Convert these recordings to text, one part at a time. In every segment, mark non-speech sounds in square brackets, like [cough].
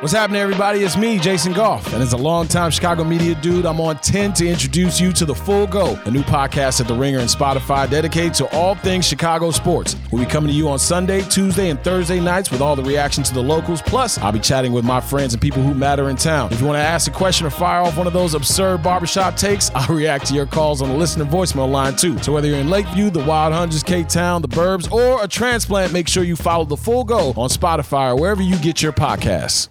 What's happening, everybody? It's me, Jason Goff, and as a longtime Chicago media dude, I'm on 10 to introduce you to The Full Go, a new podcast at The Ringer and Spotify dedicated to all things Chicago sports. We'll be coming to you on Sunday, Tuesday, and Thursday nights with all the reaction to the locals. Plus, I'll be chatting with my friends and people who matter in town. If you want to ask a question or fire off one of those absurd barbershop takes, I'll [laughs] react to your calls on the listener voicemail line too. So whether you're in Lakeview, the Wild Hundreds, K-Town, the Burbs, or a transplant, make sure you follow The Full Go on Spotify or wherever you get your podcasts.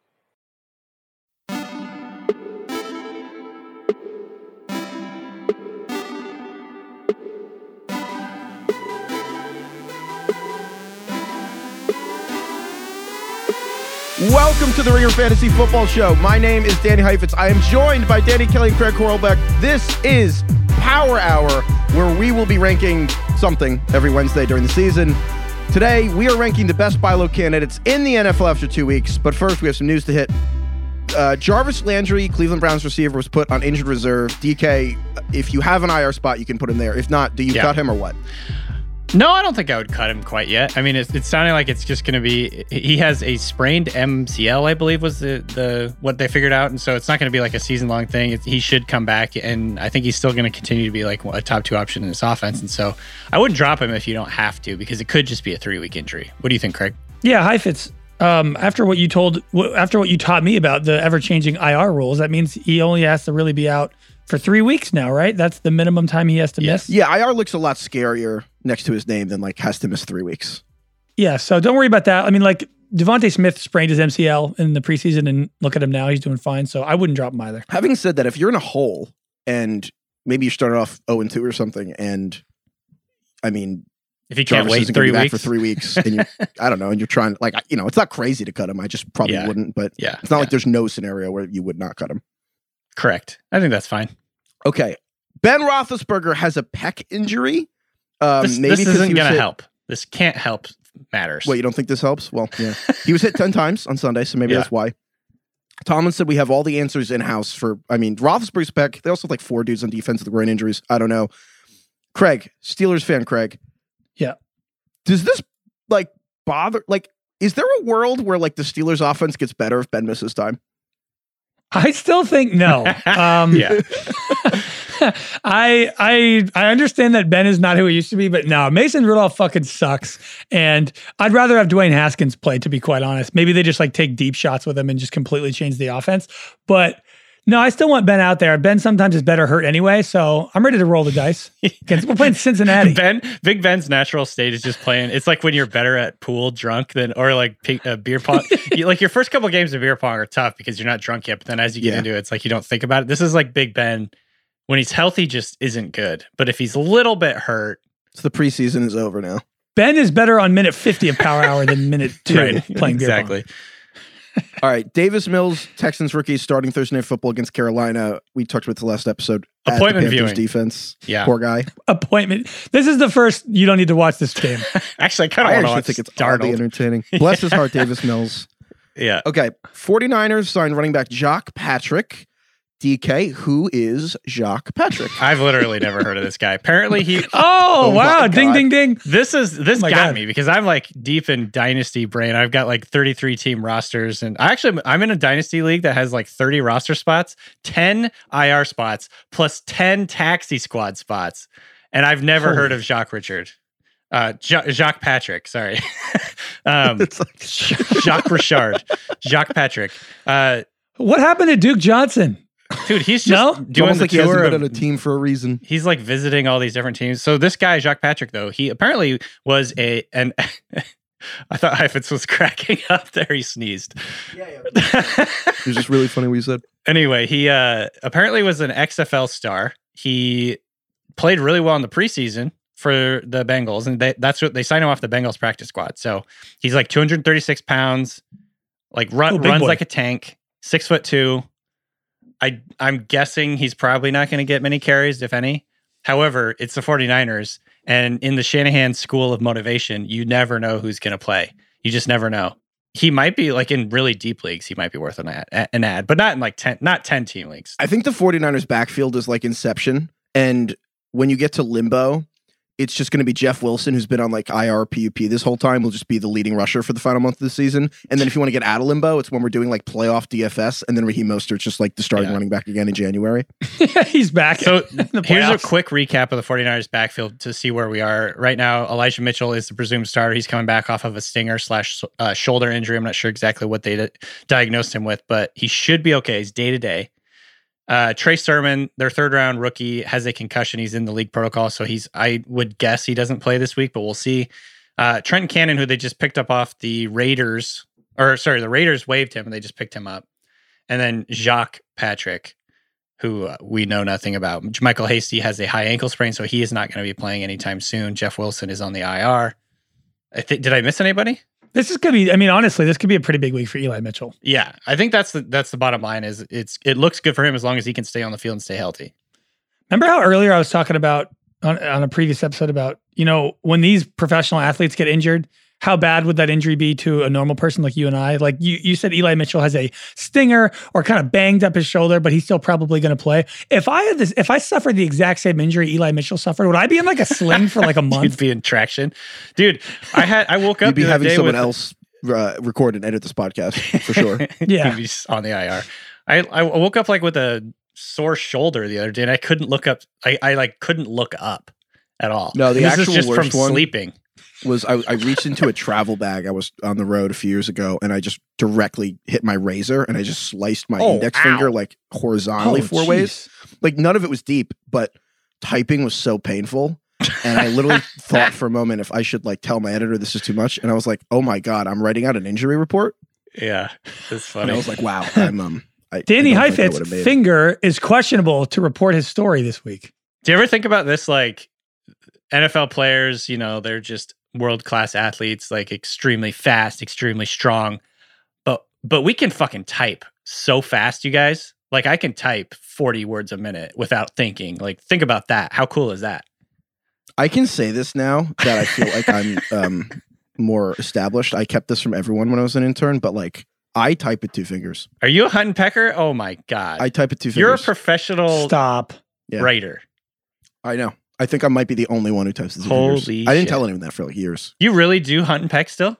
Welcome to the Ringer Fantasy Football Show. My name is Danny Heifetz. I am joined by Danny Kelly and Craig Horlbeck. This is Power Hour, where we will be ranking something every Wednesday during the season. Today, we are ranking the best buy low candidates in the NFL after two weeks. But first, we have some news to hit. Uh, Jarvis Landry, Cleveland Browns receiver, was put on injured reserve. DK, if you have an IR spot, you can put him there. If not, do you Yeah. cut him or what? No, I don't think I would cut him quite yet. I mean, it's, it's sounding like it's just going to be. He has a sprained MCL, I believe, was the the what they figured out, and so it's not going to be like a season long thing. It's, he should come back, and I think he's still going to continue to be like a top two option in this offense. And so I wouldn't drop him if you don't have to, because it could just be a three week injury. What do you think, Craig? Yeah, Heifetz. Um, after what you told, after what you taught me about the ever changing IR rules, that means he only has to really be out for three weeks now, right? That's the minimum time he has to Yes. miss. Yeah, IR looks a lot scarier next to his name than like has to miss three weeks. Yeah, so don't worry about that. I mean, like DeVonta Smith sprained his MCL in the preseason, and look at him now; he's doing fine. So I wouldn't drop him either. Having said that, if you're in a hole and maybe you started off 0 and 2 or something, and I mean, If he can't Jarvis wait three weeks for three weeks, and you, [laughs] I don't know, and you're trying like you know, it's not crazy to cut him. I just probably Yeah. wouldn't, but Yeah, it's not like there's no scenario where you would not cut him. Correct. I think that's fine. Okay, Ben Roethlisberger has a pec injury. Um, this maybe this 'cause isn't going to help. This can't help matters. Wait, you don't think this helps? Well, yeah, he was hit ten times on Sunday, so maybe Yeah. that's why. Tomlin said we have all the answers in house for. I mean, Roethlisberger's pec. They also have like four dudes on defense with groin injuries. I don't know. Craig, Steelers fan, Craig. Yeah. Does this like bother? Like, is there a world where like the Steelers' offense gets better if Ben misses time? I still think no. [laughs] Um, Yeah. [laughs] I I I understand that Ben is not who he used to be, but no, Mason Rudolph fucking sucks. And I'd rather have Dwayne Haskins play, to be quite honest. Maybe they just like take deep shots with him and just completely change the offense. But no, I still want Ben out there. Ben sometimes is better hurt anyway, so I'm ready to roll the dice. [laughs] Against- We're playing Cincinnati. [laughs] Ben, Big Ben's natural state is just playing. It's like when you're better at pool drunk than, or like uh, beer pong. [laughs] you, like your first couple games of beer pong are tough because you're not drunk yet. But then as you get Yeah. into it, it's like you don't think about it. This is like Big Ben when he's healthy, just isn't good. But if he's a little bit hurt, So the preseason is over now. Ben is better on minute 50 of Power Hour than minute two right? playing beer pong. Exactly. All right, Davis Mills, Texans rookie, starting Thursday night football against Carolina. We talked about the last episode. at the Appointment Panthers viewing. defense. Yeah. Poor guy. Appointment. This is the first you don't need to watch this game. [laughs] Actually, I kind of want actually to think it's oddly Darnold. entertaining. [laughs] Bless his heart, Davis Mills. Yeah. Okay, 49ers signed running back Jacques Patrick. DK, who is Jacques Patrick? I've literally never heard of this guy. Apparently, he. [laughs] Oh, Oh wow. Ding, ding, ding. This is this Oh got God. me because I'm like deep in dynasty brain. I've got like 33 team rosters, and I actually I'm in a dynasty league that has like 30 roster spots, 10 IR spots, plus 10 taxi squad spots, and I've never Holy. heard of Jacques Richard. Uh, ja- Jacques Patrick, sorry. [laughs] um, It's like Jacques Richard, Jacques Patrick. Uh, What happened to Duke Johnson? Dude, he's just No? doing almost the like he hasn't tour been on a team for a reason. he's like visiting all these different teams. So this guy, Jacques Patrick, though, he apparently was a an. [laughs] I thought Heifetz was cracking [laughs] up there. He sneezed. yeah [laughs] It was just really funny what you said. anyway, he uh, apparently was an XFL star. He played really well in the preseason for the Bengals, and they, that's what they signed him off the Bengals practice squad. So he's like 236 pounds, like run, Oh, runs boy. like a tank, six foot two. I I'm guessing he's probably not going to get many carries, if any. However, it's the 49ers, and in the Shanahan school of motivation, you never know who's going to play. You just never know. He might be like in really deep leagues. He might be worth an ad, an ad, but not in like ten, not ten team leagues. I think the 49ers backfield is like Inception. And when you get to limbo, it's just going to be Jeff Wilson, who's been on like IR PUP this whole time, will just be the leading rusher for the final month of the season. And then if you want to get out of limbo, it's when we're doing like playoff DFS, and then Raheem Mostert's just like the starting Yeah. running back again in January. [laughs] He's back. So here's a quick recap of the 49ers backfield to see where we are right now. Elijah Mitchell is the presumed starter. He's coming back off of a stinger slash uh, shoulder injury. I'm not sure exactly what they di- diagnosed him with, but he should be okay. He's day to day. Uh, Trey Sermon, their third round rookie, has a concussion. He's in the league protocol, so he's. I would guess he doesn't play this week, but we'll see. Uh, Trenton Cannon, who they just picked up off the Raiders, or sorry, the Raiders waived him and they just picked him up. And then Jacques Patrick, who uh, we know nothing about. JaMycal Hasty has a high ankle sprain, so he is not going to be playing anytime soon. Jeff Wilson is on the IR. I think. Did I miss anybody? This is gonna be. I mean, honestly, this could be a pretty big week for Eli Mitchell. Yeah, I think that's the that's the bottom line. Is it's it looks good for him as long as he can stay on the field and stay healthy. Remember how earlier I was talking about on, on a previous episode about you know when these professional athletes get injured, how bad would that injury be to a normal person like you and I? Like you, you said Eli Mitchell has a stinger or kind of banged up his shoulder, but he's still probably going to play. If I had this, if I suffered the exact same injury Eli Mitchell suffered, would I be in like a sling for like a [laughs] You'd month? be in traction, dude. I had I woke [laughs] up. You'd be the having day someone with- else uh, record and edit this podcast for sure. [laughs] Yeah. He'd be on the IR. I I woke up like with a sore shoulder the other day, and I couldn't look up. I I like couldn't look up at all. No, the this actual is just worst from one- sleeping. Was I, I reached into a travel bag. I was on the road a few years ago, and I just directly hit my razor, and I just sliced my Oh, index ow. finger like horizontally Oh, four ways. Like none of it was deep, but typing was so painful. And I literally [laughs] thought for a moment if I should like tell my editor this is too much. And I was like, oh my God, I'm writing out an injury report. Yeah, that's And funny. I was like, wow, I'm um I, [laughs] Danny I don't think I would've Heifetz finger is questionable to report his story this week. Do you ever think about this? Like NFL players, you know, they're just world class athletes, like extremely fast, extremely strong. But but we can fucking type so fast, you guys. Like I can type 40 words a minute without thinking. Like think about that. How cool is that? I can say this now that I feel like I'm [laughs] um more established. I kept this from everyone when I was an intern, but like I type with two fingers. Are you a hunt and pecker? Oh my god. I type with two fingers. You're a professional Stop. Yeah. writer. I know. I think I might be the only one who types two Holy. I didn't shit. tell anyone that for like years. You really do hunt and peck still?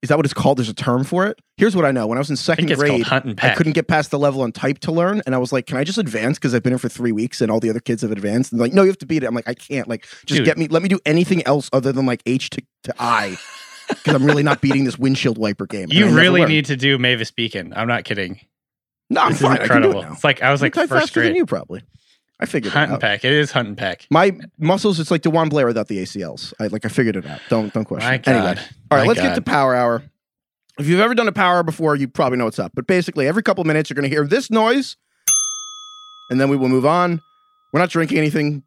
Is that what it's called? There's a term for it. Here's what I know. When I was in second grade, I couldn't get past the level on type to learn, and I was like, "Can I just advance?" Because I've been here for three weeks, and all the other kids have advanced. And they're like, "No, you have to beat it." I'm like, "I can't." Like, just Dude. get me. Let me do anything else other than like H to, to I, [laughs] because I'm really not beating this windshield wiper game. You really need to do Mavis Beacon. I'm not kidding. No, I'm this fine. is I can do incredible. it now. It's like I was like first grade. you probably. I figured Hunt it and out. peck. It is hunt and peck. My muscles, it's like Dewan Blair without the ACLs. I like I figured it out. Don't don't question. My it. Anyway, God. all right, My let's get to Power Hour. If you've ever done a Power Hour before, you probably know what's up. But basically, every couple minutes, you're going to hear this noise, and then we will move on. We're not drinking anything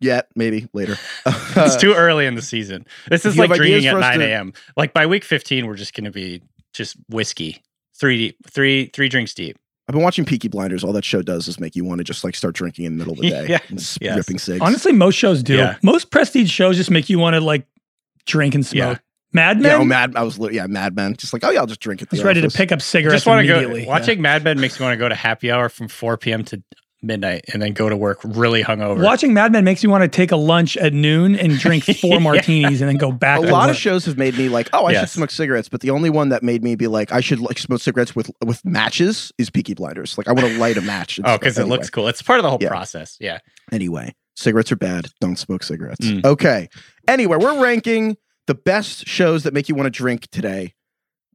yet. Maybe later. [laughs] it's too early in the season. This is like drinking at for us 9 to- a.m. Like by week 15, we're just going to be just whiskey, three deep, three three drinks deep. I've been watching Peaky Blinders. All that show does is make you want to just like start drinking in the middle of the [laughs] day Yeah. and s- Yes. ripping cigs. Honestly, most shows do. Yeah. Most prestige shows just make you want to like drink and smoke. Mad Men, yeah, oh, Mad. I was li- yeah, Mad Men. Just like oh yeah, I'll just drink it. he's ready to pick up cigarettes Just want to immediately. go. Watching Mad Men makes me want to go to happy hour from 4 p.m. to midnight, and then go to work really hungover. Watching Mad Men makes you want to take a lunch at noon and drink [laughs] four Yeah. martinis and then go back. a to lot work. of shows have made me like, oh, I should smoke cigarettes. But the only one that made me be like, I should like smoke cigarettes with with matches is Peaky Blinders. Like, I want to light a match. Oh, stuff. because it Anyway. looks cool. It's part of the whole Yeah. process. Yeah. Anyway, cigarettes are bad. Don't smoke cigarettes. Mm. Okay. Anyway, we're ranking the best shows that make you want to drink today.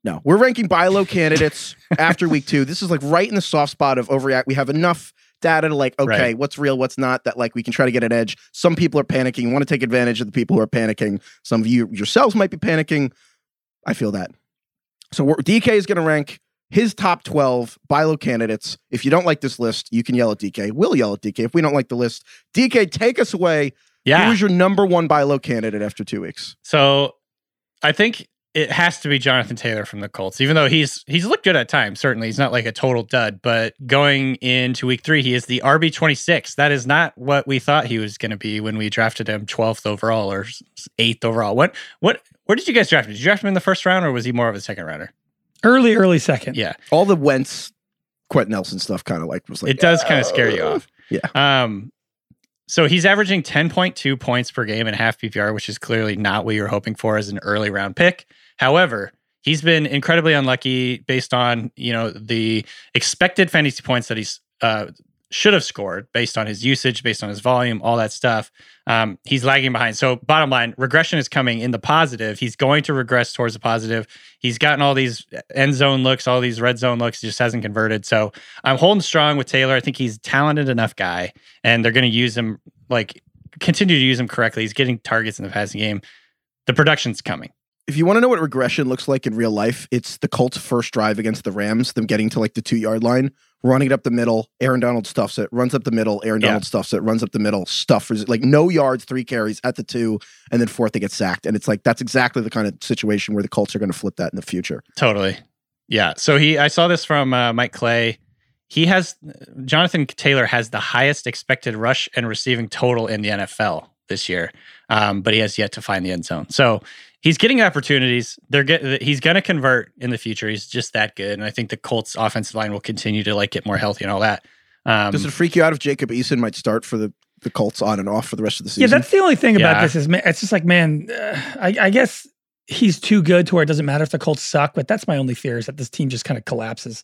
No, we're ranking buy low candidates [laughs] after week two. This is like right in the soft spot of overreact. We have enough data to like, okay, Right. what's real, what's not, that like we can try to get an edge. Some people are panicking, you want to take advantage of the people who are panicking. Some of you yourselves might be panicking. I feel that. So we're, DK is going to rank his top 12 buy low candidates. If you don't like this list, you can yell at DK. We'll yell at DK if we don't like the list. DK, take us away. Yeah. Who is your number one buy low candidate after two weeks? So I think it has to be Jonathan Taylor from the Colts, even though he's he's looked good at times. Certainly, he's not like a total dud. But going into week three, he is the RB twenty six. That is not what we thought he was going to be when we drafted him twelfth overall or eighth overall. What what where did you guys draft him? Did you draft him in the first round or was he more of a second rounder? Early, early second. Yeah, All the Wentz, Quenton Nelson stuff kind of like was like, it does kind of scare you off. yeah. Um. So he's averaging 10.2 points per game and half PPR, which is clearly not what you're hoping for as an early round pick. However, he's been incredibly unlucky based on you know the expected fantasy points that he's uh, should have scored based on his usage, based on his volume, all that stuff. Um, he's lagging behind. So, bottom line, regression is coming in the positive. He's going to regress towards the positive. He's gotten all these end zone looks, all these red zone looks, just hasn't converted. So, I'm holding strong with Taylor. I think he's talented enough guy, and they're going to use him like continue to use him correctly. He's getting targets in the passing game. The production's coming. If you want to know what regression looks like in real life, it's the Colts' first drive against the Rams, them getting to like the two yard line, running it up the middle. Aaron Donald stuffs it, runs up the middle. Aaron Yeah. Donald stuffs it, runs up the middle, stuffers like no yards, three carries at the two, and then fourth they get sacked. And it's like that's exactly the kind of situation where the Colts are going to flip that in the future. Totally. Yeah. So he, I saw this from uh, Mike Clay. He has Jonathan Taylor has the highest expected rush and receiving total in the NFL this year, um, but he has yet to find the end zone. So he's getting opportunities. They're get, he's going to convert in the future. He's just that good, and I think the Colts offensive line will continue to like get more healthy and all that. Um, Does it freak you out if Jacob Eason might start for the the Colts on and off for the rest of the season? Yeah, that's the only thing about Yeah. this is man, it's just like man, uh, I, I guess he's too good to where it doesn't matter if the Colts suck. But that's my only fear is that this team just kind of collapses.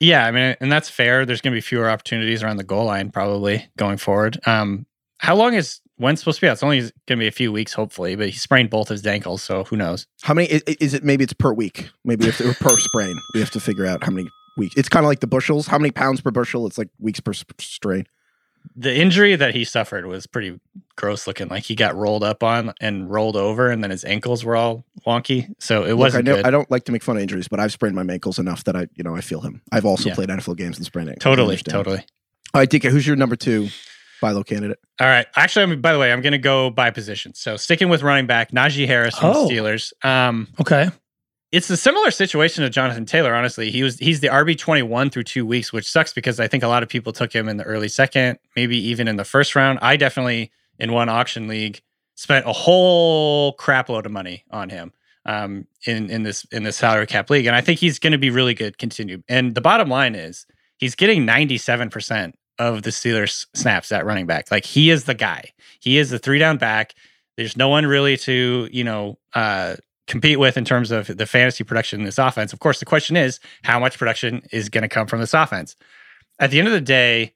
Yeah, I mean, and that's fair. There's going to be fewer opportunities around the goal line probably going forward. Um, how long is Wentz supposed to be out? It's only going to be a few weeks, hopefully, but he sprained both his ankles, so who knows? How many is it? Maybe it's per week. Maybe if or per sprain, we have to figure out how many weeks. It's kind of like the bushels. How many pounds per bushel? It's like weeks per strain. The injury that he suffered was pretty gross looking. Like he got rolled up on and rolled over, and then his ankles were all wonky. So it Look, wasn't I know good. I don't like to make fun of injuries, but I've sprained my ankles enough that I, you know, I feel him. I've also Yeah. played NFL games and sprained ankles. Totally, totally. All right, DK, who's your number two low candidate? All right. Actually, I mean, by the way, I'm going to go by position. So sticking with running back, Najee Harris from Oh. the Steelers. Um, Okay, it's a similar situation to Jonathan Taylor. Honestly, he was he's the RB twenty one through two weeks, which sucks because I think a lot of people took him in the early second, maybe even in the first round. I definitely in one auction league spent a whole crap load of money on him um, in in this in this salary cap league, and I think he's going to be really good. Continue, and the bottom line is he's getting ninety seven percent of the Steelers snaps at running back. Like he is the guy. He is the three down back. There's no one really to you know. uh compete with in terms of the fantasy production in this offense. Of course, the question is how much production is going to come from this offense. At the end of the day,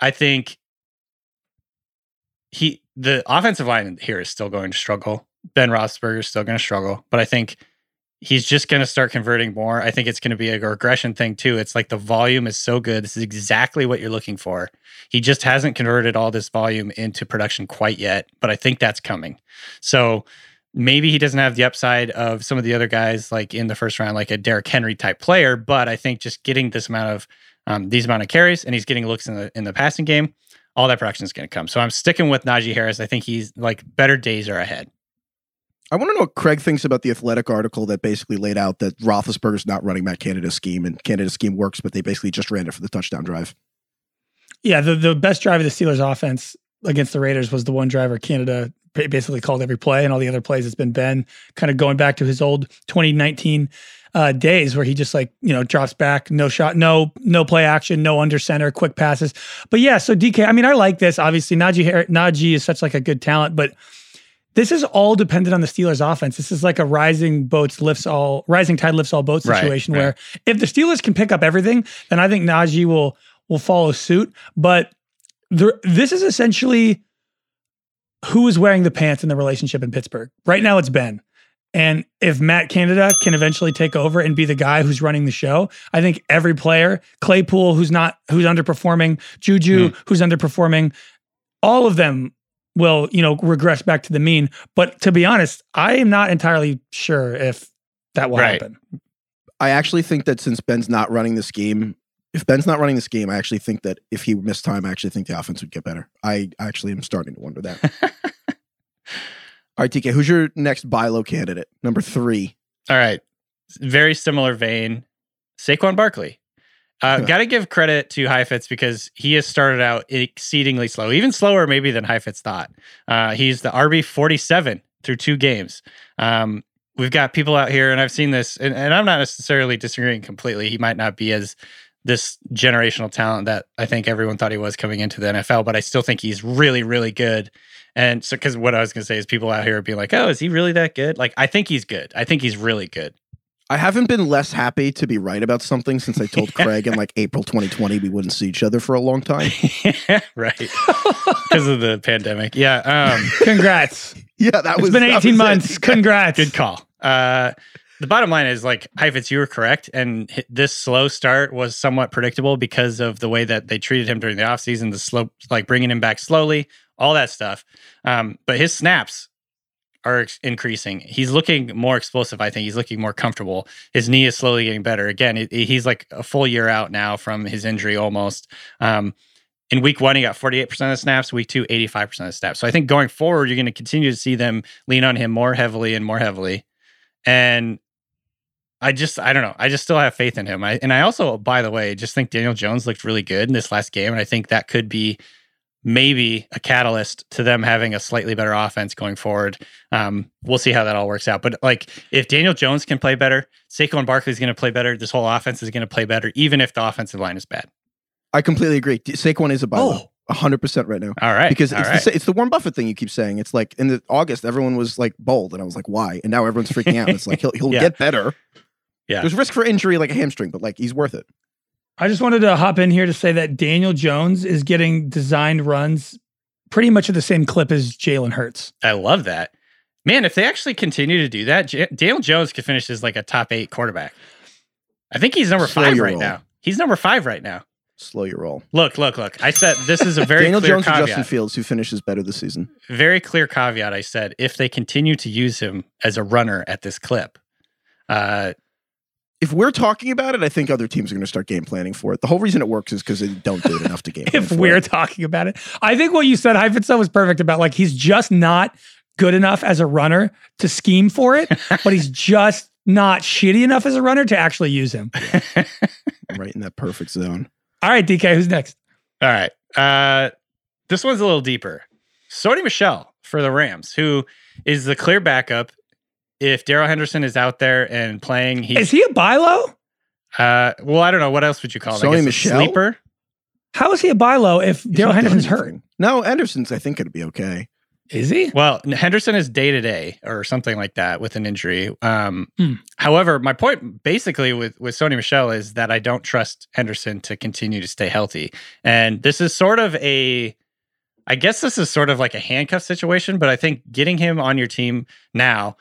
I think he the offensive line here is still going to struggle. Ben Roethlisberger is still going to struggle, but I think he's just going to start converting more. I think it's going to be a regression thing too. It's like the volume is so good. This is exactly what you're looking for. He just hasn't converted all this volume into production quite yet, but I think that's coming. So maybe he doesn't have the upside of some of the other guys like in the first round, like a Derrick Henry type player. But I think just getting this amount of um, these amount of carries and he's getting looks in the in the passing game, all that production is going to come. So I'm sticking with Najee Harris. I think he's like better days are ahead. I want to know what Craig thinks about the athletic article that basically laid out that Roethlisberger's not running Matt Canada's scheme and Canada's scheme works, but they basically just ran it for the touchdown drive. yeah, the the best drive of the Steelers offense against the Raiders was the one driver Canada basically called every play, and all the other plays it's been Ben kind of going back to his old 2019 uh, days where he just like you know drops back, no shot, no no play action, no under center, quick passes. But yeah, so DK, I mean, I like this. Obviously, Najee Najee is such like a good talent, but this is all dependent on the Steelers offense. This is like a rising boats lifts all rising tide lifts all boats situation right. where if the Steelers can pick up everything, then I think Najee will will follow suit. But there, this is essentially who is wearing the pants in the relationship in Pittsburgh? Right now, it's Ben. And if Matt Canada can eventually take over and be the guy who's running the show, I think every player, Claypool, who's not, who's underperforming, Juju, Mm. who's underperforming, all of them will, you know, regress back to the mean. But to be honest, I am not entirely sure if that will Right. happen. I actually think that since Ben's not running this game, if Ben's not running this game, I actually think that if he missed time, I actually think the offense would get better. I actually am starting to wonder that. [laughs] All right, TK, who's your next buy low candidate? Number three. All right. Very similar vein. Saquon Barkley. Uh, Got to give credit to Heifetz because he has started out exceedingly slow, even slower maybe than Heifetz thought. Uh, he's the RB 47 through two games. Um, we've got people out here, and I've seen this, and, and I'm not necessarily disagreeing completely. He might not be as this generational talent that I think everyone thought he was coming into the NFL, but I still think he's really, really good. And so, because what I was going to say is people out here are being like, oh, is he really that good? Like, I think he's good. I think he's really good. I haven't been less happy to be right about something since I told [laughs] Craig in like April 2020 we wouldn't see each other for a long time. [laughs] right. Because of the pandemic. Yeah. Um, Congrats. [laughs] Yeah, that it's was been 18 was it. months. Congrats. good call. Uh, the bottom line is like Heifetz, you were correct. And this slow start was somewhat predictable because of the way that they treated him during the offseason, the slow, like bringing him back slowly, all that stuff. Um, but his snaps are increasing. He's looking more explosive. I think he's looking more comfortable. His knee is slowly getting better. Again, it- he's like a full year out now from his injury almost. Um, in week one, he got 48% of the snaps. Week two, 85% of the snaps. So I think going forward, you're going to continue to see them lean on him more heavily and more heavily. And I just, I don't know. I just still have faith in him. I, and I also, by the way, just think Daniel Jones looked really good in this last game. And I think that could be maybe a catalyst to them having a slightly better offense going forward. Um, we'll see how that all works out. But like, if Daniel Jones can play better, Saquon Barkley is going to play better. This whole offense is going to play better, even if the offensive line is bad. I completely agree. Saquon is a buy. Oh. 100% right now. All right, Because it's, right. the, it's the Warren Buffett thing you keep saying. It's like in the August, everyone was like bold, and I was like, why? And now everyone's freaking out. It's like [laughs] he'll he'll Yeah. get better. Yeah. There's risk for injury like a hamstring, but like he's worth it. I just wanted to hop in here to say that Daniel Jones is getting designed runs pretty much at the same clip as Jalen Hurts. I love that. Man, if they actually continue to do that, J- Daniel Jones could finish as like a top eight quarterback. I think he's number Slow five right roll. now. He's number five right now. Slow your roll. Look, look, look. I said this is a [laughs] very Daniel clear Jones or caveat. Justin Fields, who finishes better this season? very clear caveat. I said if they continue to use him as a runner at this clip, uh, If we're talking about it, I think other teams are going to start game planning for it. The whole reason it works is because they don't do it enough to game. [laughs] plan If for we're it. talking about it, I think what you said, Heifetz, was perfect about like he's just not good enough as a runner to scheme for it, [laughs] but he's just not shitty enough as a runner to actually use him. [laughs] right in that perfect zone. All right, DK, who's next? All right. Uh, this one's a little deeper. Sony Michel for the Rams, who is the clear backup. If Darrell Henderson is out there and playing, he's Is he a buy low? uh, well, I don't know what else would you call it. I Sony guess a sleeper. How is he a buy low if Darrell not Henderson's hurt? No, Henderson's I think it'd be okay. Is he? Well, Henderson is day to day or something like that with an injury. Um, Hmm. However, my point basically with with Sony Michel is that I don't trust Henderson to continue to stay healthy, and this is sort of a, I guess this is sort of like a handcuff situation. But I think getting him on your team now,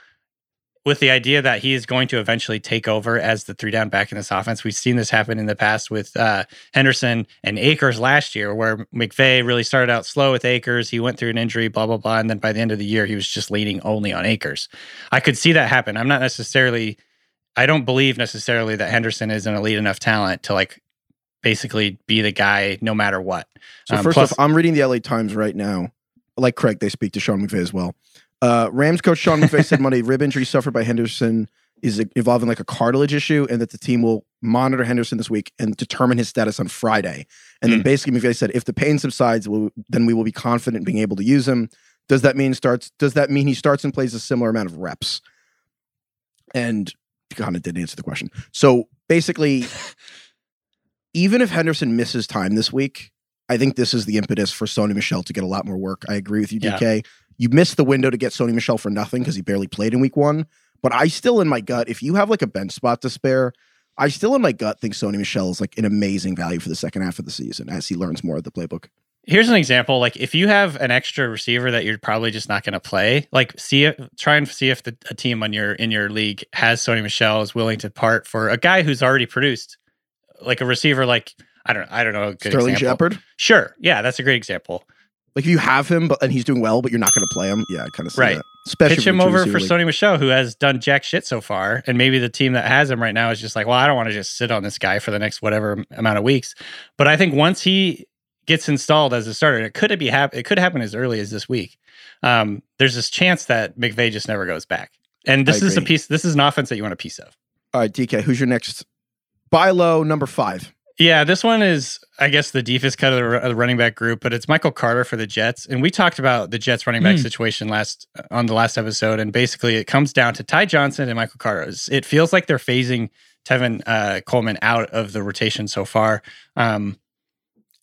with the idea that he is going to eventually take over as the three down back in this offense, we've seen this happen in the past with uh, Henderson and Akers last year, where McVay really started out slow with Akers. He went through an injury, blah, blah, blah. And then by the end of the year, he was just leaning only on Akers. I could see that happen. I'm not necessarily, I don't believe necessarily that Henderson is an elite enough talent to like basically be the guy no matter what. So Um, first plus- off, I'm reading the LA Times right now. Like Craig, they speak to Sean McVay as well. Uh, Rams coach Sean McVay said Monday rib injury suffered by Henderson is involving like a cartilage issue, and that the team will monitor Henderson this week and determine his status on Friday. And then Hmm. basically McVay said if the pain subsides, we'll, then we will be confident in being able to use him. Does that mean starts? Does that mean he starts and plays a similar amount of reps? And kind of didn't answer the question. So basically, [laughs] even if Henderson misses time this week, I think this is the impetus for Sony Michel to get a lot more work. I agree with you, Yeah. You missed the window to get Sony Michel for nothing because he barely played in week one. But I still, in my gut, if you have like a bench spot to spare, I still, in my gut, think Sony Michel is like an amazing value for the second half of the season as he learns more of the playbook. here's an example. Like if you have an extra receiver that you're probably just not going to play, like see try and see if the, a team on your in your league has Sony Michelle is willing to part for a guy who's already produced, like a receiver. Like I don't I don't know a good Sterling example. Shepard. Sure, yeah, that's a great example. Like if you have him, but and he's doing well, but you're not going to play him. Yeah, kind of Right. that. Especially Pitch him over for league. Sony Michel, who has done jack shit so far, and maybe the team that has him right now is just like, well, I don't want to just sit on this guy for the next whatever amount of weeks. But I think once he gets installed as a starter, it could be hap- it could happen as early as this week. Um, there's this chance that McVay just never goes back, and I this is a piece. This is an offense that you want a piece of. All right, DK, who's your next? Buy low number five. Yeah, this one is, I guess, the deepest cut of the, running back group, but it's Michael Carter for the Jets, and we talked about the Jets running back Hmm. situation last on the last episode, and basically it comes down to Ty Johnson and Michael Carter. It feels like they're phasing Tevin uh, Coleman out of the rotation so far, um,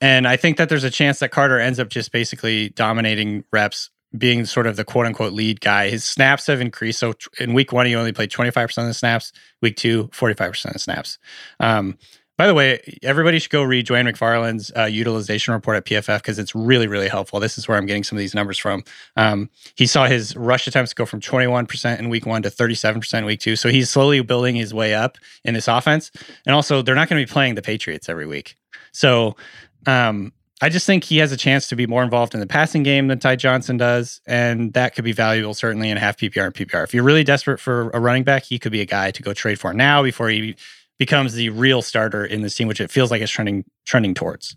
and I think that there's a chance that Carter ends up just basically dominating reps. Being sort of the quote unquote lead guy, his snaps have increased. So in week one, he only played 25% of the snaps. Week two, 45% of the snaps. Um, by the way, everybody should go read Dwain McFarland's uh, utilization report at PFF because it's really, really helpful. This is where I'm getting some of these numbers from. Um, he saw his rush attempts go from 21% in week one to 37% in week two. So he's slowly building his way up in this offense. And also, they're not going to be playing the Patriots every week. So um, I just think he has a chance to be more involved in the passing game than Ty Johnson does. And that could be valuable, certainly in half PPR and PPR. If you're really desperate for a running back, he could be a guy to go trade for now before he becomes the real starter in this team, which it feels like it's trending trending towards.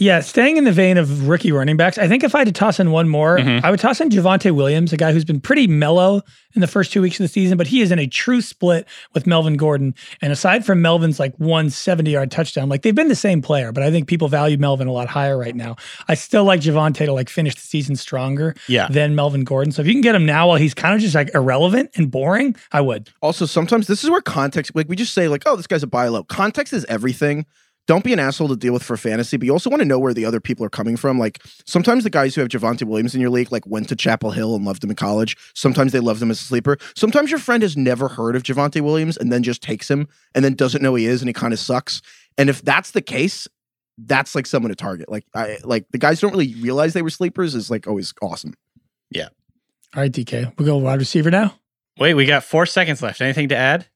Yeah, staying in the vein of rookie running backs, I think if I had to toss in one more, Mhm. I would toss in Javonte Williams, a guy who's been pretty mellow in the first two weeks of the season, but he is in a true split with Melvin Gordon. And aside from Melvin's like 170 yard touchdown, like they've been the same player, but I think people value Melvin a lot higher right now. I still like Javonte to like finish the season stronger Yeah. than Melvin Gordon. So if you can get him now while he's kind of just like irrelevant and boring, I would. Also, sometimes this is where context, like we just say, like, oh, this guy's a buy low. Context is everything. Don't be an asshole to deal with for fantasy, but you also want to know where the other people are coming from. Like sometimes the guys who have Javonte Williams in your league, like went to Chapel Hill and loved him in college. Sometimes they loved him as a sleeper. Sometimes your friend has never heard of Javonte Williams and then just takes him and then doesn't know he is and he kind of sucks. And if that's the case, that's like someone to target. Like I like the guys who don't really realize they were sleepers is like always awesome. Yeah. All right, DK, we'll go wide receiver now. Wait, we got four seconds left. Anything to add?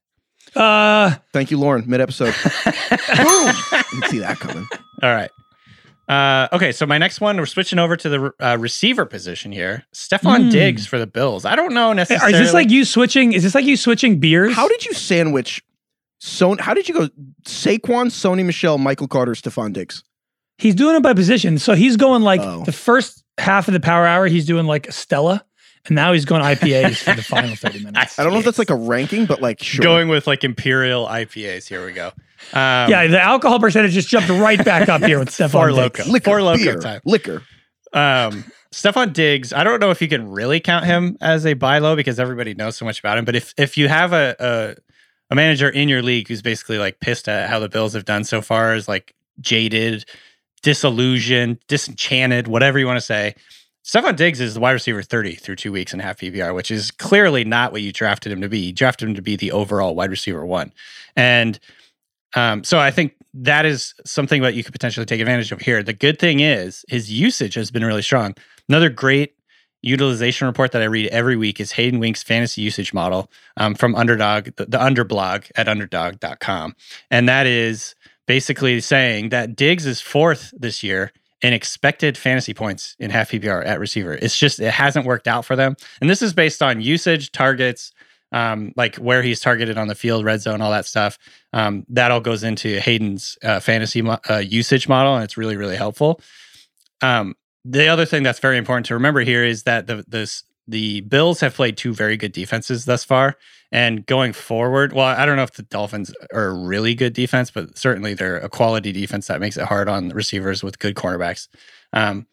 Uh, Thank you, Lauren. Mid episode. [laughs] Boom! Didn't see that coming. All right. Uh, okay, so my next one, we're switching over to the uh, receiver position here. Stefon Hmm. Diggs for the Bills. I don't know necessarily. is necessarily. this like you switching? Is this like you switching beers? How did you sandwich so how did you go Saquon, Sony Michel, Michael Carter, Stefon Diggs? He's doing it by position. So he's going like Oh. the first half of the power hour, he's doing like Stella. And now he's going IPAs for the final 30 [laughs] minutes. I don't know if that's like a ranking, but like sure. going with like Imperial IPAs. Here we go. Um, yeah, the alcohol percentage just jumped right back up here with [laughs] Stefon Four Diggs. Loco. liquor, Four Loco beer, time. liquor. Um, Stefon Diggs, I don't know if you can really count him as a buy low because everybody knows so much about him. But if if you have a, a a manager in your league who's basically like pissed at how the Bills have done so far, is like jaded, disillusioned, disenchanted, whatever you want to say. Stefon Diggs is the wide receiver 30 through two weeks in half PPR, which is clearly not what you drafted him to be. You drafted him to be the overall wide receiver one. And um, so I think that is something that you could potentially take advantage of here. The good thing is his usage has been really strong. Another great utilization report that I read every week is Hayden Wink's fantasy usage model um, from Underdog, the, the underblog at underdog.com. And that is basically saying that Diggs is fourth this year in expected fantasy points in half PPR at receiver. It's just, it hasn't worked out for them. And this is based on usage, targets, um, like where he's targeted on the field, red zone, all that stuff. Um, that all goes into Hayden's uh, fantasy mo- uh, usage model, and it's really, really helpful. Um, the other thing that's very important to remember here is that the this the Bills have played two very good defenses thus far, and going forward, well, I don't know if the Dolphins are a really good defense, but certainly they're a quality defense that makes it hard on receivers with good cornerbacks. Um,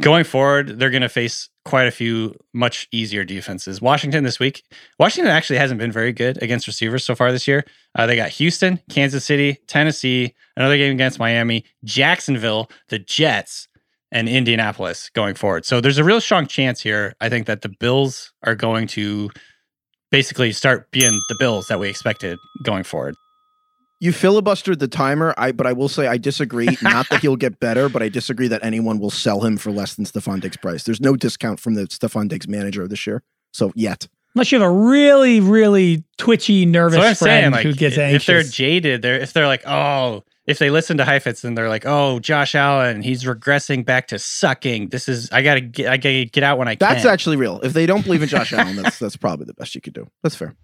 going forward, they're going to face quite a few much easier defenses. Washington this week, Washington actually hasn't been very good against receivers so far this year. Uh, they got Houston, Kansas City, Tennessee, another game against Miami, Jacksonville, the Jets, and Indianapolis going forward. So there's a real strong chance here. I think that the Bills are going to basically start being the Bills that we expected going forward. You filibustered the timer, I but I will say I disagree. [laughs] Not that he'll get better, but I disagree that anyone will sell him for less than Stefon Diggs price. There's no discount from the Stefon Diggs manager this year. So yet. Unless you have a really, really twitchy, nervous So I'm friend saying, like, who gets if anxious. If they're jaded, they're if they're like, oh, if they listen to Heifetz and they're like, oh, Josh Allen, he's regressing back to sucking. This is I gotta get I gotta get out when I That's can. That's actually real. If they don't believe in [laughs] Josh Allen, that's that's probably the best you could do. That's fair.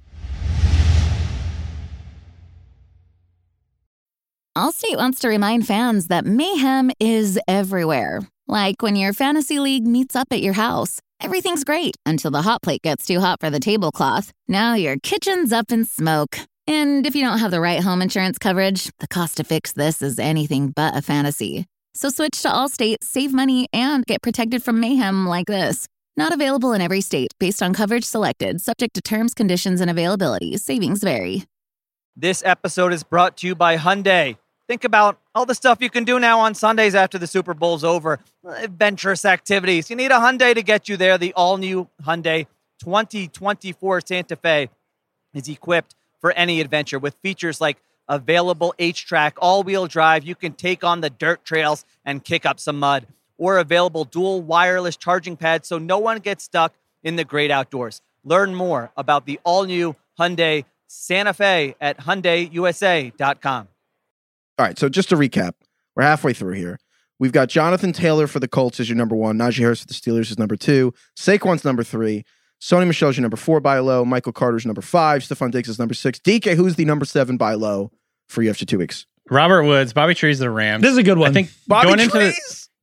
Allstate wants to remind fans that mayhem is everywhere. Like when your fantasy league meets up at your house. Everything's great until the hot plate gets too hot for the tablecloth. Now your kitchen's up in smoke. And if you don't have the right home insurance coverage, the cost to fix this is anything but a fantasy. So switch to Allstate, save money, and get protected from mayhem like this. Not available in every state based on coverage selected, subject to terms, conditions, and availability. Savings vary. This episode is brought to you by Hyundai. Think about all the stuff you can do now on Sundays after the Super Bowl's over. Adventurous activities. You need a Hyundai to get you there. The all-new Hyundai 2024 Santa Fe is equipped for any adventure with features like available H-track, all-wheel drive. You can take on the dirt trails and kick up some mud. Or available dual wireless charging pads so no one gets stuck in the great outdoors. Learn more about the all-new Hyundai Santa Fe at HyundaiUSA.com. All right, so just to recap, we're halfway through here. We've got Jonathan Taylor for the Colts as your number one, Najee Harris for the Steelers is number two, Saquon's number three, Sony Michel's your number four buy low, Michael Carter's number five, Stefon Diggs is number six. DK, who's the number seven buy low for you after two weeks? Robert Woods, Bobby Trees, the Rams. This is a good one. I think Bobby going into the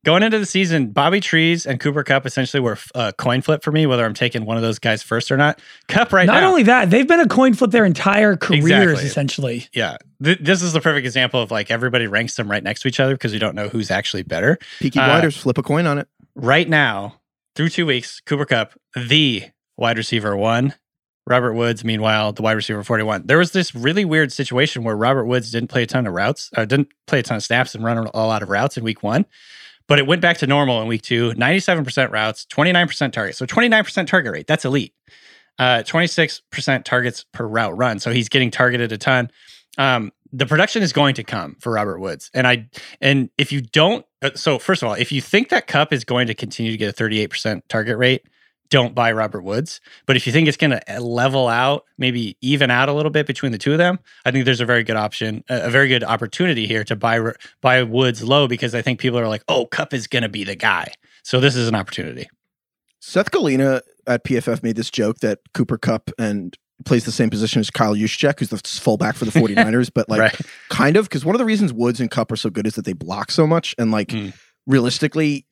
going into the season, Bobby Trees and Cooper Kupp essentially were a uh, coin flip for me, whether I'm taking one of those guys first or not. Kupp right Not now. Not only that, they've been a coin flip their entire careers, Exactly. essentially. yeah, Th- this is the perfect example of like everybody ranks them right next to each other because we don't know who's actually better. Peaky Uh, Blinders, flip a coin on it. Right now, through two weeks, Cooper Kupp, the wide receiver one. Robert Woods, meanwhile, the wide receiver 41. There was this really weird situation where Robert Woods didn't play a ton of routes, uh, didn't play a ton of snaps and run a lot of routes in week one, but it went back to normal in week two 97% routes, 29% target. So 29% target rate. That's elite. Uh, 26% targets per route run. So he's getting targeted a ton. Um, the production is going to come for Robert Woods. And I, and if you don't, uh, so first of all, if you think that Kupp is going to continue to get a 38% target rate, don't buy Robert Woods. But if you think it's going to level out, maybe even out a little bit between the two of them, I think there's a very good option, a very good opportunity here to buy buy Woods low because I think people are like, oh, Kupp is going to be the guy. So this is an opportunity. Seth Galina at PFF made this joke that Cooper Kupp and plays the same position as Kyle Juszczyk, who's the fullback for the [laughs] 49ers, but like right. kind of because one of the reasons Woods and Kupp are so good is that they block so much, and like Mm. realistically,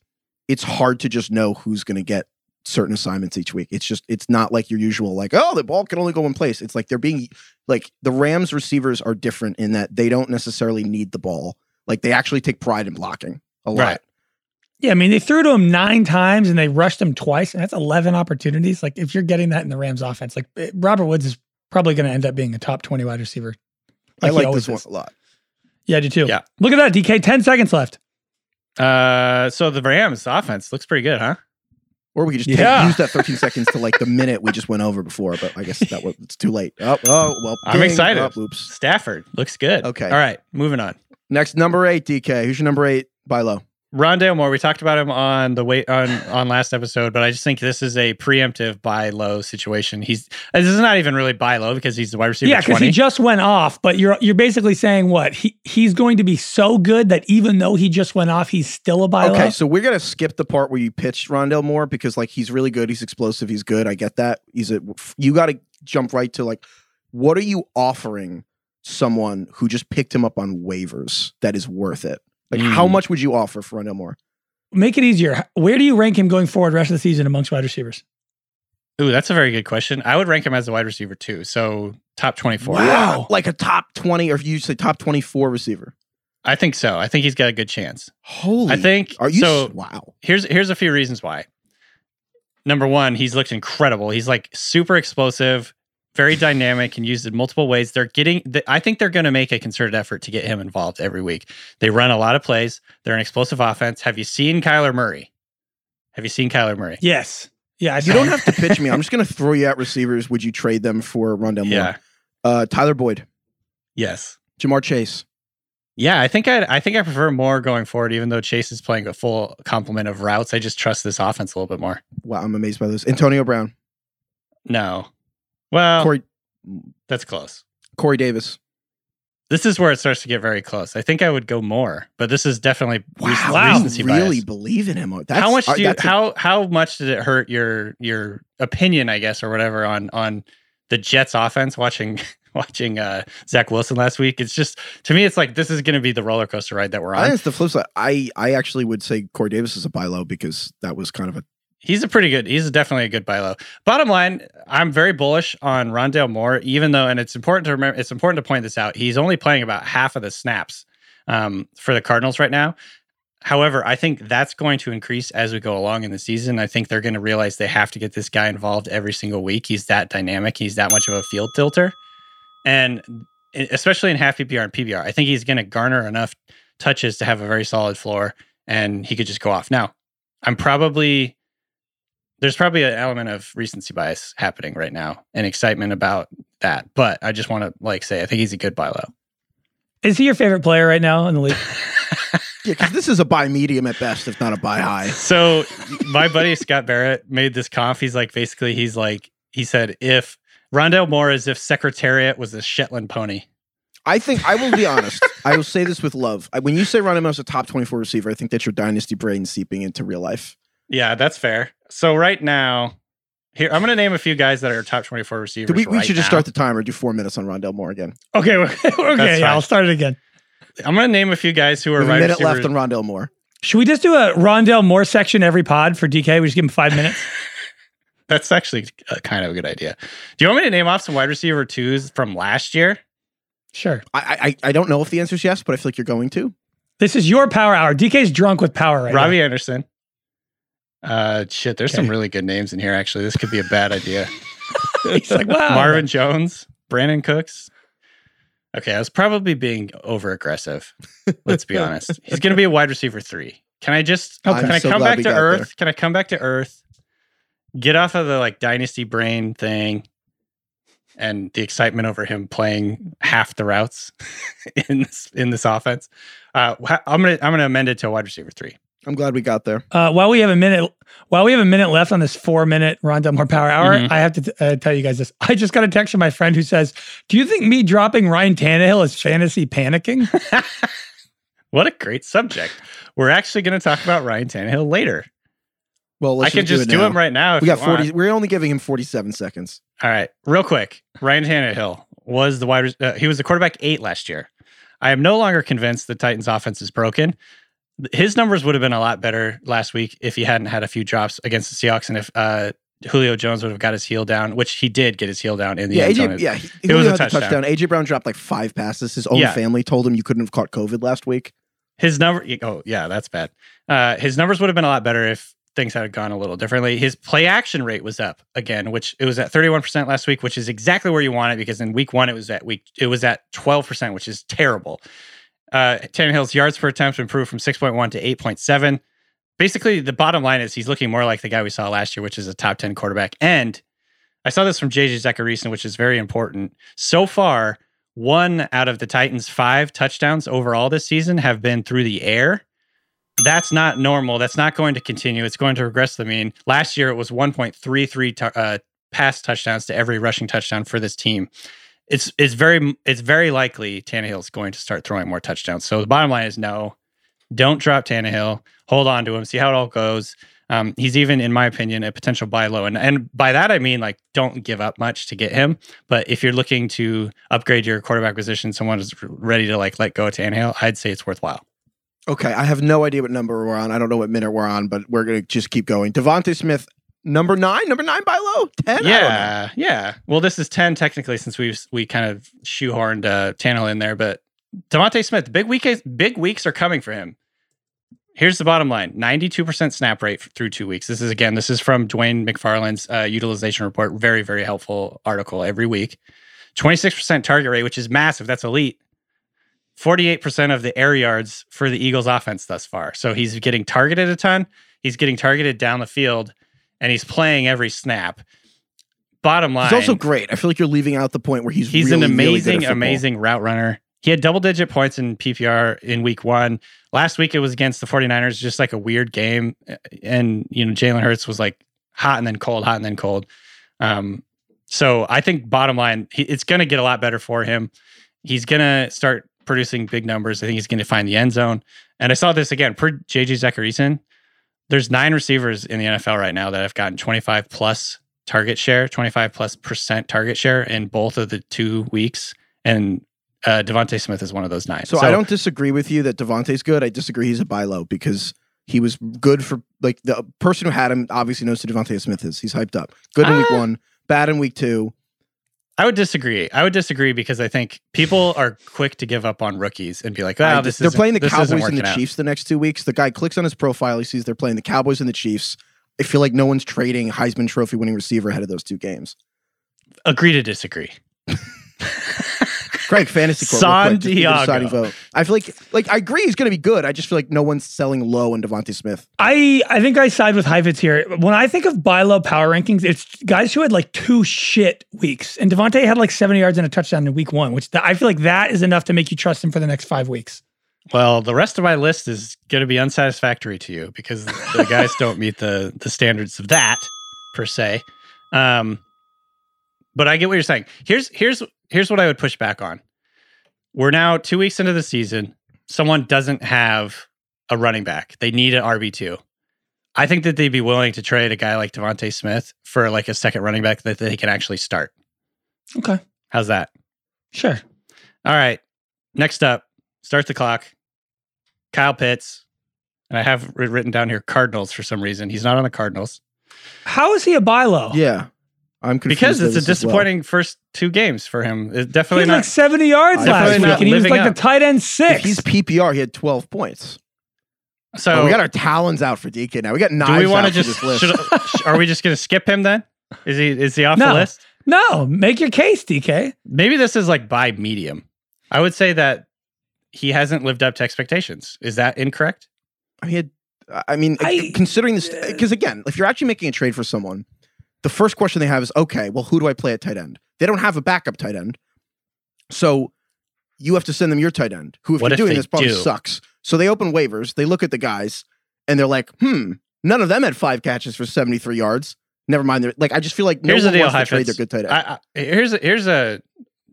it's hard to just know who's going to get certain assignments each week. It's just it's not like your usual like oh the ball can only go one place. It's like they're being like the Rams receivers are different in that they don't necessarily need the ball. Like they actually take pride in blocking a lot. Right. Yeah, I mean, they threw to him nine times and they rushed him twice, and that's 11 opportunities. Like, if you're getting that in the Rams offense, like eh, Robert Woods is probably going to end up being a top 20 wide receiver. I like always this one a lot. Yeah, I do too. Yeah. Look at that, DK. 10 seconds left. Uh, so the Rams offense looks pretty good, huh? Or we could just take- use that 13 seconds to like the minute we just went over before, but I guess that was it's too late. Oh, oh well. I'm excited. Oh, oops. Stafford looks good. Okay. All right, moving on. Next, number eight, DK. Who's your number eight? Buy low. Rondale Moore, we talked about him on the wait on on last episode, but I just think this is a preemptive buy low situation. He's this is not even really buy low because he's the wide receiver. Yeah, because he just went off, but you're you're basically saying what? He he's going to be so good that even though he just went off, he's still a buy Okay, low? Okay, so we're gonna skip the part where you pitched Rondale Moore because like he's really good, he's explosive, he's good. I get that. He's a you got to jump right to like, what are you offering someone who just picked him up on waivers that is worth it? Like, how Mm. much would you offer for Rondale Moore? Make it easier. Where do you rank him going forward rest of the season amongst wide receivers? Ooh, that's a very good question. I would rank him as a wide receiver too. So top twenty four. Wow. like a top twenty, or if you say top twenty-four receiver. I think so. I think he's got a good chance. Holy, I think Are you so. wow? here's here's a few reasons why. Number one, he's looked incredible. He's like super explosive, very dynamic, and used in multiple ways. They're getting. th- I think they're going to make a concerted effort to get him involved every week. They run a lot of plays. They're an explosive offense. Have you seen Kyler Murray? Have you seen Kyler Murray? Yes. Yeah, I You don't have to pitch me. I'm just [laughs] gonna throw you at receivers. Would you trade them for Rondale Moore? Yeah. Uh, Tyler Boyd. Yes. Ja'Marr Chase. Yeah, I think I I think I prefer Moore going forward, even though Chase is playing a full complement of routes. I just trust this offense a little bit more. Wow, I'm amazed by this. Antonio Brown. No. Well, Corey that's close. Corey Davis. This is where it starts to get very close. I think I would go Moore, but this is definitely Wow, you really bias. believe in him. That's, how much uh, do you, that's a- how how much did it hurt your your opinion, I guess, or whatever on on the Jets offense watching [laughs] watching uh Zach Wilson last week? It's just to me, it's like this is gonna be the roller coaster ride that we're I on. the flip side. I I actually would say Corey Davis is a buy low because that was kind of a He's a pretty good. He's definitely a good buy low. Bottom line, I'm very bullish on Rondale Moore, even though, and it's important to remember, it's important to point this out. He's only playing about half of the snaps um, for the Cardinals right now. However, I think that's going to increase as we go along in the season. I think they're going to realize they have to get this guy involved every single week. He's that dynamic. He's that much of a field tilter, and especially in half PPR and PBR, I think he's going to garner enough touches to have a very solid floor, and he could just go off. Now, I'm probably there's probably an element of recency bias happening right now and excitement about that. But I just want to like say I think he's a good buy low. Is he your favorite player right now in the league? [laughs] yeah. Because this is a buy medium at best, if not a buy high. [laughs] So my buddy Scott Barrett made this conf. He's like basically he's like he said if Rondale Moore is if Secretariat was a Shetland pony. I think I will be honest. [laughs] I will say this with love. When you say Rondale Moore is a top 24 receiver, I think that's your dynasty brain seeping into real life. Yeah, that's fair. So right now, here I'm going to name a few guys that are top 24 receivers. Do we, we right should just now. start the timer. Do four minutes on Rondale Moore again. Okay, [laughs] okay, yeah, I'll start it again. I'm going to name a few guys who are have a right minute left receivers. on Rondale Moore. Should we just do a Rondale Moore section every pod for DK? We just give him five minutes. [laughs] That's actually a, kind of a good idea. Do you want me to name off some wide receiver twos from last year? Sure. I, I I don't know if the answer is yes, but I feel like you're going to. This is your power hour. DK's drunk with power right Robbie Anderson. Uh, shit, there's some really good names in here. Actually, this could be a bad idea. [laughs] He's like, wow. Marvin Jones, Brandin Cooks. Okay, I was probably being over aggressive. Let's be honest. [laughs] He's going to be a wide receiver three. Can I just Okay. can I so come back to earth? there. Can I come back to earth? Get off of the like dynasty brain thing and the excitement over him playing half the routes [laughs] in this in this offense. Uh, I'm gonna I'm gonna amend it to a wide receiver three. I'm glad we got there. Uh, while we have a minute, while we have a minute left on this four-minute Rondale Moore Power Hour, Mhm. I have to t- uh, tell you guys this. I just got a text from my friend who says, "Do you think me dropping Ryan Tannehill is fantasy panicking?" [laughs] What a great subject. We're actually going to talk about Ryan Tannehill later. Well, let's I can just do, it him right now. If We got you want. 40. We're only giving him 47 seconds. All right, real quick. Ryan Tannehill was the wide. Uh, he was the quarterback eight last year. I am no longer convinced the Titans' offense is broken. His numbers would have been a lot better last week if he hadn't had a few drops against the Seahawks, and if uh, Julio Jones would have got his heel down, which he did get his heel down in the Yeah, end zone. AJ. Yeah, he, it was a the touchdown. AJ Brown dropped like five passes. His own Yeah. family told him you couldn't have caught COVID last week. His number, oh yeah, that's bad. Uh, his numbers would have been a lot better if things had gone a little differently. His play action rate was up again, which it was at 31% last week, which is exactly where you want it because in week one it was at week it was at 12%, which is terrible. Uh, Tannehill's yards per attempt improved from 6.1 to 8.7. Basically, the bottom line is he's looking more like the guy we saw last year, which is a top 10 quarterback. And I saw this from JJ Zachariason, which is very important. So far, one out of the Titans' five touchdowns overall this season have been through the air. That's not normal. That's not going to continue. It's going to regress the mean. Last year, it was 1.33 tu- uh, pass touchdowns to every rushing touchdown for this team. It's it's very it's very likely Tannehill's going to start throwing more touchdowns. So the bottom line is no, don't drop Tannehill. Hold on to him. See how it all goes. Um, he's even, in my opinion, a potential buy low, and and by that I mean like don't give up much to get him. But if you're looking to upgrade your quarterback position, someone is ready to like let go of Tannehill, I'd say it's worthwhile. Okay, I have no idea what number we're on. I don't know what minute we're on, but we're gonna just keep going. DeVonta Smith, number nine, number nine by low, ten. I don't know. Yeah, yeah. Well, this is ten technically since we we kind of shoehorned uh, Tannehill in there, but DeVonta Smith, big week, big weeks are coming for him. Here's the bottom line: ninety-two percent snap rate through two weeks. This is again, this is from Dwain McFarland's uh, utilization report. Very, very helpful article every week. Twenty-six percent target rate, which is massive. That's elite. Forty-eight percent of the air yards for the Eagles' offense thus far. So he's getting targeted a ton. He's getting targeted down the field, and he's playing every snap. Bottom line, He's also great. I feel like you're leaving out the point where he's He's really, an really amazing, football. amazing route runner. he had double digit points in PPR in week one. Last week it was against the 49ers, just like a weird game. And, you know, Jalen Hurts was like hot and then cold, hot and then cold. Um, so I think bottom line, he, it's going to get a lot better for him. He's going to start producing big numbers. I think he's going to find the end zone. And I saw this again per JJ Zachariason. There's nine receivers in the NFL right now that have gotten 25 plus target share, 25 plus percent target share in both of the two weeks. And uh, DeVonta Smith is one of those nine. So, I don't disagree with you that DeVonta's good. I disagree he's a buy low because he was good for like the person who had him obviously knows who DeVonta Smith is. He's hyped up. Good in week Ah. one, bad in week two. I would disagree. I would disagree because I think people are quick to give up on rookies and be like, ah, I "Wow, just- this they're playing the Cowboys and the working out." Chiefs the next two weeks. The guy clicks on his profile, he sees they're playing the Cowboys and the Chiefs. I feel like no one's trading Heisman Trophy winning receiver ahead of those two games. Agree to disagree. [laughs] Greg, fantasy court, real quick, just Santiago. deciding vote. I feel like like I agree he's going to be good. I just feel like no one's selling low on DeVonta Smith. I I think I side with Heifetz here. When I think of buy low power rankings, it's guys who had like two shit weeks, and DeVonta had like seventy yards and a touchdown in week one, which th- I feel like that is enough to make you trust him for the next five weeks. Well, the rest of my list is going to be unsatisfactory to you because the [laughs] guys don't meet the the standards of that per se. Um, but I get what you're saying. Here's here's here's what I would push back on. We're now two weeks into the season. Someone doesn't have a running back. They need an RB two. I think that they'd be willing to trade a guy like DeVonta Smith for like a second running back that they can actually start. Okay, How's that? sure. All right. Next up, start the clock. Kyle Pitts. And I have written down here Cardinals for some reason. He's not on the Cardinals How is he a buy low? Yeah, I'm confused because it's a this as well. disappointing first two games for him. It's he definitely had not. like seventy yards Definitely last week, not and he was like up. the tight end If six. he's PPR, he had 12 points. so Oh, we got our talons out for DK now. We got do knives we want to just? list. Should, are we just going to skip him then? Is he is he off No. the list? no, make your case, DK. Maybe this is like by medium. I would say that he hasn't lived up to expectations. Is that incorrect? I mean, I mean, I- considering this, uh, uh, because again, if you're actually making a trade for someone, the first question they have is, okay, well, who do I play at tight end? They don't have a backup tight end, so you have to send them your tight end, who, if What you're if doing this, probably do? sucks. So they open waivers, they look at the guys, and they're like, hmm, none of them had five catches for 73 yards. Never mind. They're like, I just feel like no Here's the deal, wants to trade their good tight end. I, I, here's a, here's a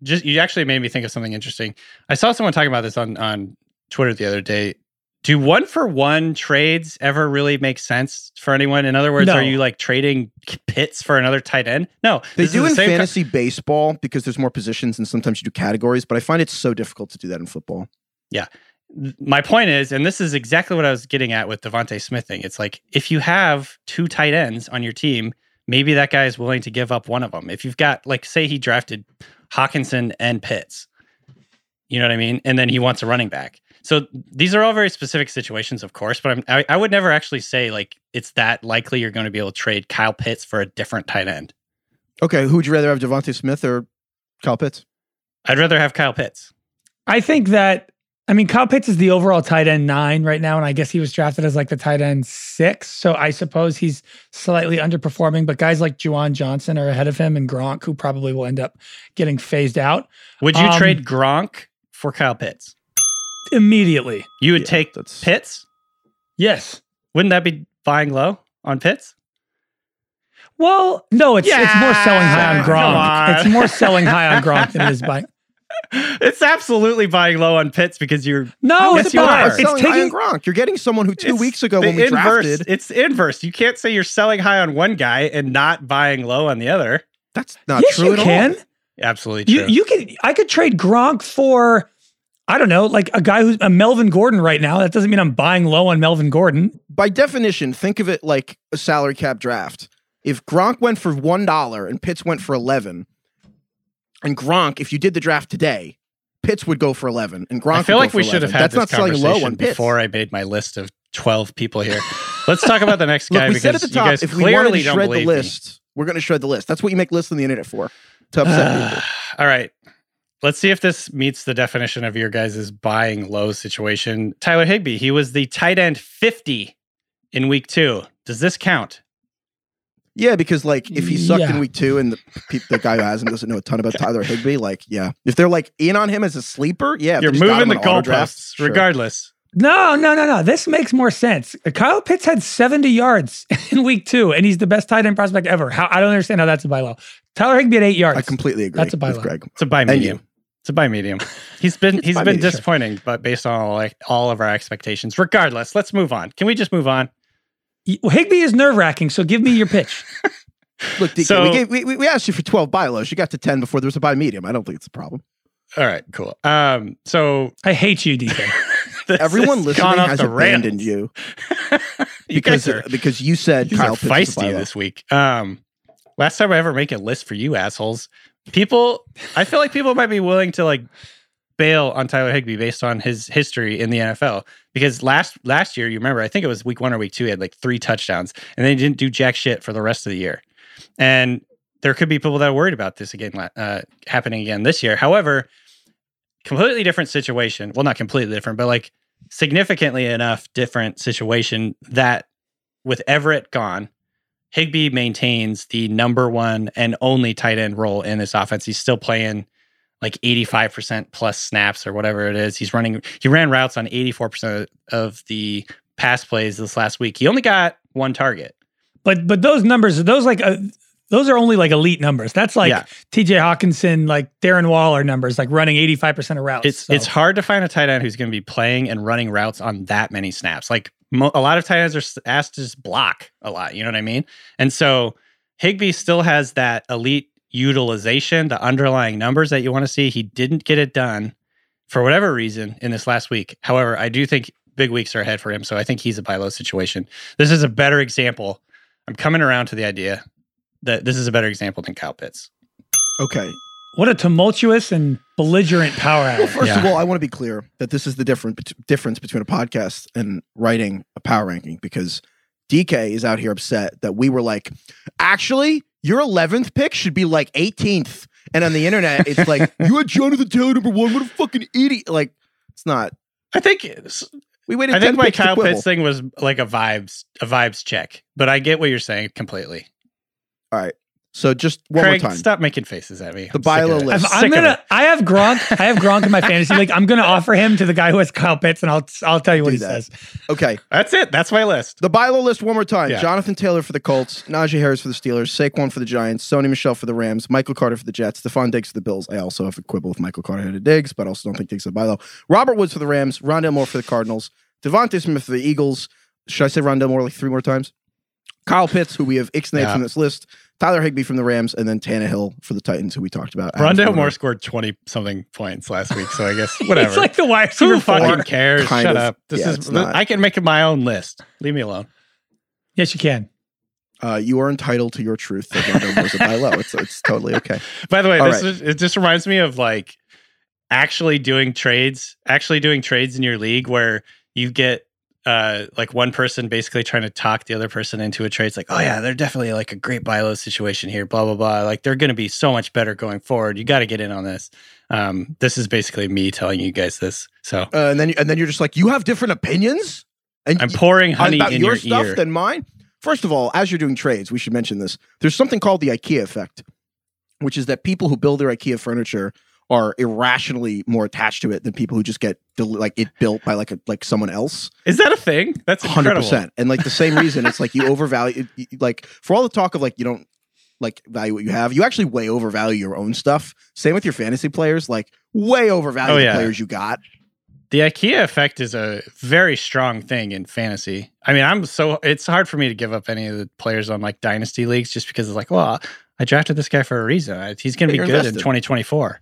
just you actually made me think of something interesting. I saw someone talking about this on on Twitter the other day. Do one for one trades ever really make sense for anyone? In other words, No. are you like trading Pitts for another tight end? No, They do is in the same co- fantasy baseball because there's more positions and sometimes you do categories, but I find it so difficult to do that in football. Yeah. My point is, and this is exactly what I was getting at with DeVonta Smith thing. It's like if you have two tight ends on your team, maybe that guy is willing to give up one of them. If you've got, like, say he drafted Hockenson and Pitts, you know what I mean, and then he wants a running back. So these are all very specific situations, of course, but I'm, I, I would never actually say like it's that likely you're going to be able to trade Kyle Pitts for a different tight end. Okay, who would you rather have, DeVonta Smith or Kyle Pitts? I'd rather have Kyle Pitts. I think that I mean Kyle Pitts is the overall tight end nine right now, and I guess he was drafted as like the tight end six. So I suppose he's slightly underperforming, but guys like Juwan Johnson are ahead of him and Gronk, who probably will end up getting phased out Would you Um, trade Gronk for Kyle Pitts? Immediately. You would Yeah, take that's- Pitts? Yes. Wouldn't that be buying low on Pitts? Well, no, it's it's more selling high on Gronk. on. It's more selling high on Gronk than it is buying. [laughs] It's absolutely buying low on Pitts because you're No, it's you not. are. It's selling high on taking Gronk. You're getting someone who two weeks ago when we inverse. drafted. It's the inverse. You can't say you're selling high on one guy and not buying low on the other. That's not yes, true you at can. all. Absolutely You true. you can. I could trade Gronk for. I don't know, like a guy who's a Melvin Gordon right now. That doesn't mean I'm buying low on Melvin Gordon. By definition, think of it like a salary cap draft. If Gronk went for one dollar and Pitts went for eleven, and Gronk, if you did the draft today, Pitts would go for eleven, and Gronk. I feel would go like for we should have had That's this not selling conversation low on Pitts. before I made my list of 12 people here. Let's talk about the next guy Look, we because said at the you top, guys if we wanted clearly to shred the believe me. list, we're going to shred the list. That's what you make lists on the internet for, to upset [sighs] people. All right. Let's see if this meets the definition of your guys' buying low situation. Tyler Higbee, he was the tight end 50 in week two. Does this count? Yeah, because like if he sucked in week two and the, peop the guy who has him doesn't know a ton about [laughs] Tyler Higbee, like yeah, if they're like in on him as a sleeper, yeah, You're they just got moving the on auto goalposts, sure. regardless. No, no, no, no. This makes more sense. Kyle Pitts had 70 yards [laughs] in week two, and he's the best tight end prospect ever. How I don't understand how that's a buy low. Tyler Higbee had eight yards. I completely agree. That's a buy with low. Greg. It's a buy And medium. You. It's a buy medium. He's been It's he's buy been medium, sure. disappointing, but based on all, like all of our expectations, regardless, let's move on. Can we just move on? Well, Higbee is nerve wracking, so give me your pitch. [laughs] Look, DK, So- we, gave, we, we- we asked you for 12 buy lows. You got to 10 before there was a buy medium. I don't think it's a problem. All right, cool. Um, so I hate you, DK. [laughs] [laughs] this Everyone has listening gone off has the rails. abandoned you You because, guys are, because you said you Kyle are Pitts was a buy feisty this week. Um, last time I ever make a list for you assholes, people, I feel like people might be willing to like bail on Tyler Higbee based on his history in the NFL. Because last last year, you remember, I think it was week one or week two, he had like three touchdowns, and then he didn't do jack shit for the rest of the year. And there could be people that are worried about this again uh, happening again this year. However, completely different situation. Well, not completely different, but like significantly enough different situation that with Everett gone, Higbee maintains the number one and only tight end role in this offense. He's still playing like 85% plus snaps or whatever it is. He's running, he ran routes on 84% of the pass plays this last week. He only got one target. But but those numbers, those like uh, those are only like elite numbers. That's like Yeah. TJ Hockenson, like Darren Waller numbers, like running 85% of routes. It's So- it's hard to find a tight end who's going to be playing and running routes on that many snaps. Like mo- a lot of tight ends are asked to just block a lot. You know what I mean? And so Higbee still has that elite utilization, the underlying numbers that you want to see. He didn't get it done for whatever reason in this last week. However, I do think big weeks are ahead for him. So I think he's a buy low situation. This is a better example. I'm coming around to the idea that this is a better example than Kyle Pitts. Okay. What a tumultuous and belligerent power hour. Well, first of all, I want to be clear that this is the different difference between a podcast and writing a power ranking because DK is out here upset that we were like, actually, your 11th pick should be like 18th. And on the internet, it's [laughs] like, you had Jonathan Taylor number one. What a fucking idiot. Like, it's not. I think it's- We waited I think my Kyle quibble. Pitts thing was like a vibes a vibes check, but I get what you're saying completely. All right. So just one Craig, more time. stop making faces at me. The I'm buy low list. I'm I'm gonna. I have Gronk. I have Gronk in my fantasy league. I'm gonna offer him to the guy who has Kyle Pitts, and I'll I'll tell you what Do he that. says. Okay. That's it. That's my list. The buy low list one more time. Yeah. Jonathan Taylor for the Colts, Najee Harris for the Steelers, Saquon for the Giants, Sony Michel for the Rams, Michael Carter for the Jets, Stefon Diggs for the Bills. I also have a quibble with Michael Carter to Diggs, but I also don't think Diggs is a buy low. Robert Woods for the Rams, Rondale Moore for the Cardinals, DeVonta Smith for the Eagles. Should I say Rondale Moore like three more times? Kyle Pitts, who we have ixnayed Yeah. from this list, Tyler Higbee from the Rams, and then Tannehill for the Titans, who we talked about. Adams Rondale Moore scored twenty something points last week, so I guess [laughs] whatever. It's like the wide Who receiver four. fucking cares? Kind Shut of. up. This Yeah, is not. I can make my own list. Leave me alone. Yes, you can. Uh, you are entitled to your truth that Rondale Moore's a buy low. It's, it's totally okay. [laughs] By the way, All this right. is, it just reminds me of like actually doing trades, actually doing trades in your league where you get uh like one person basically trying to talk the other person into a trade. It's like, oh yeah, they're definitely like a great buy low situation here, blah blah blah. Like they're gonna be so much better going forward. You gotta get in on this. Um, this is basically me telling you guys this. So Uh, and then and then you're just like, you have different opinions, and I'm pouring honey about in your your, stuff ear. than mine. First of all, as you're doing trades, we should mention this. There's something called the IKEA effect, which is that people who build their IKEA furniture are irrationally more attached to it than people who just get del- like it built by like a like someone else. is that a thing? That's hundred percent. And like the same reason, it's like you overvalue. Like for all the talk of like you don't like value what you have, you actually way overvalue your own stuff. Same with your fantasy players. Like way overvalue Oh, the players you got. The IKEA effect is a very strong thing in fantasy. I mean, I'm so it's hard for me to give up any of the players on like dynasty leagues just because it's like, well, I drafted this guy for a reason. He's going to Yeah, be you're good in 2024.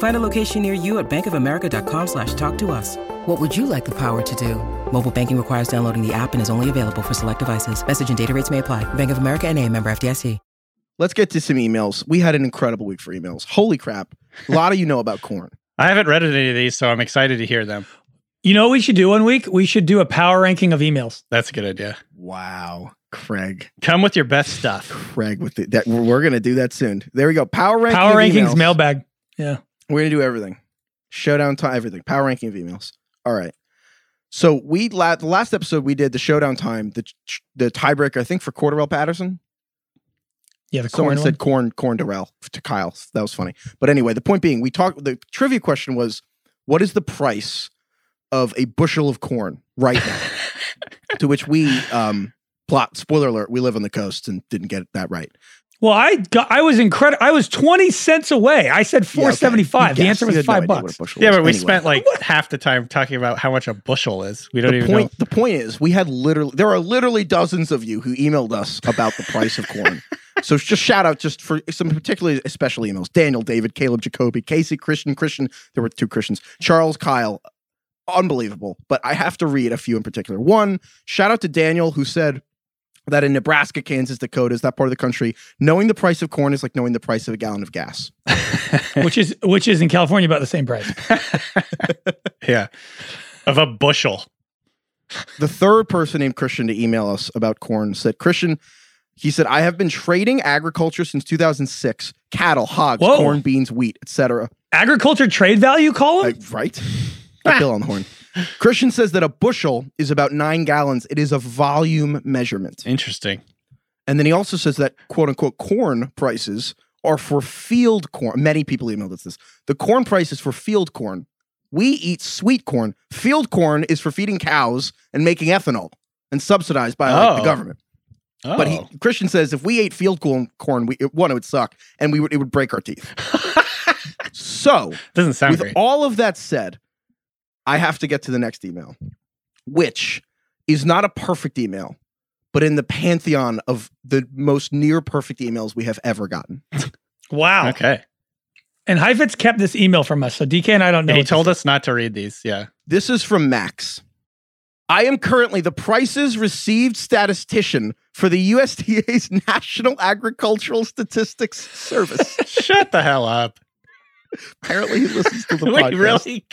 Find a location near you at bankofamerica.com slash talk to us. What would you like the power to do? Mobile banking requires downloading the app and is only available for select devices. Message and data rates may apply. Bank of America and a member FDIC. Let's get to some emails. We had an incredible week for emails. Holy crap. A lot of you know about corn. [laughs] I haven't read any of these, so I'm excited to hear them. You know what we should do one week? We should do a power ranking of emails. That's a good idea. Wow, Craig, Come with your best stuff. Craig, with the, that we're, we're gonna do that soon. There we go. Power ranking. Power rankings emails. mailbag. Yeah. We're gonna do everything. Showdown time, everything. Power ranking of emails. All right. So we la- the last episode we did the showdown time, the ch- the tiebreaker, I think for Cordarrelle Patterson. Yeah, the Someone corn said corn corn Darrell to Kyle. That was funny. But anyway, the point being, we talked. The trivia question was, what is the price of a bushel of corn right now? [laughs] to which we um plot. Spoiler alert: we live on the coast and didn't get that right. Well, I got, I was incredible. I was 20 cents away. I said Yeah, okay. 475. The answer was You no five idea what a bucks. Yeah, was. but we spent like half the time talking about how much a bushel is. We don't the even point know. the point is we had literally there are literally dozens of you who emailed us about the price of corn [laughs] so just shout out just for some particularly special emails daniel david caleb jacoby casey christian christian there were two christians charles kyle unbelievable but i have to read a few in particular one shout out to daniel who said that in nebraska kansas dakota is that part of the country knowing the price of corn is like knowing the price of a gallon of gas [laughs] which is which is in California about the same price. [laughs] Yeah, of a bushel. the third person named Christian to email us about corn said, Christian, he said, I have been trading agriculture since 2006 cattle, hogs, Whoa. corn, beans, wheat, etc. Agriculture trade value column? Like, right? Got Bill on the horn. Christian says that a bushel is about nine gallons. It is a volume measurement. Interesting. And then he also says that quote unquote corn prices are for field corn. Many people emailed us this. The corn price is for field corn. We eat sweet corn. Field corn is for feeding cows and making ethanol and subsidized by like, the Oh. government. Oh, But he, oh. Christian says if we ate field corn, corn, we it, one it would suck, and we would it would break our teeth. [laughs] so, doesn't sound with great. all of that said, I have to get to the next email, which is not a perfect email, but in the pantheon of the most near perfect emails we have ever gotten. wow. okay. And Heifetz kept this email from us. So DK and I don't know. he told this us not to read these. Yeah. This is from Max. I am currently the prices received statistician for the USDA's [laughs] National Agricultural Statistics Service. [laughs] Shut the hell up. Apparently, he listens to the [laughs] Wait, podcast. really?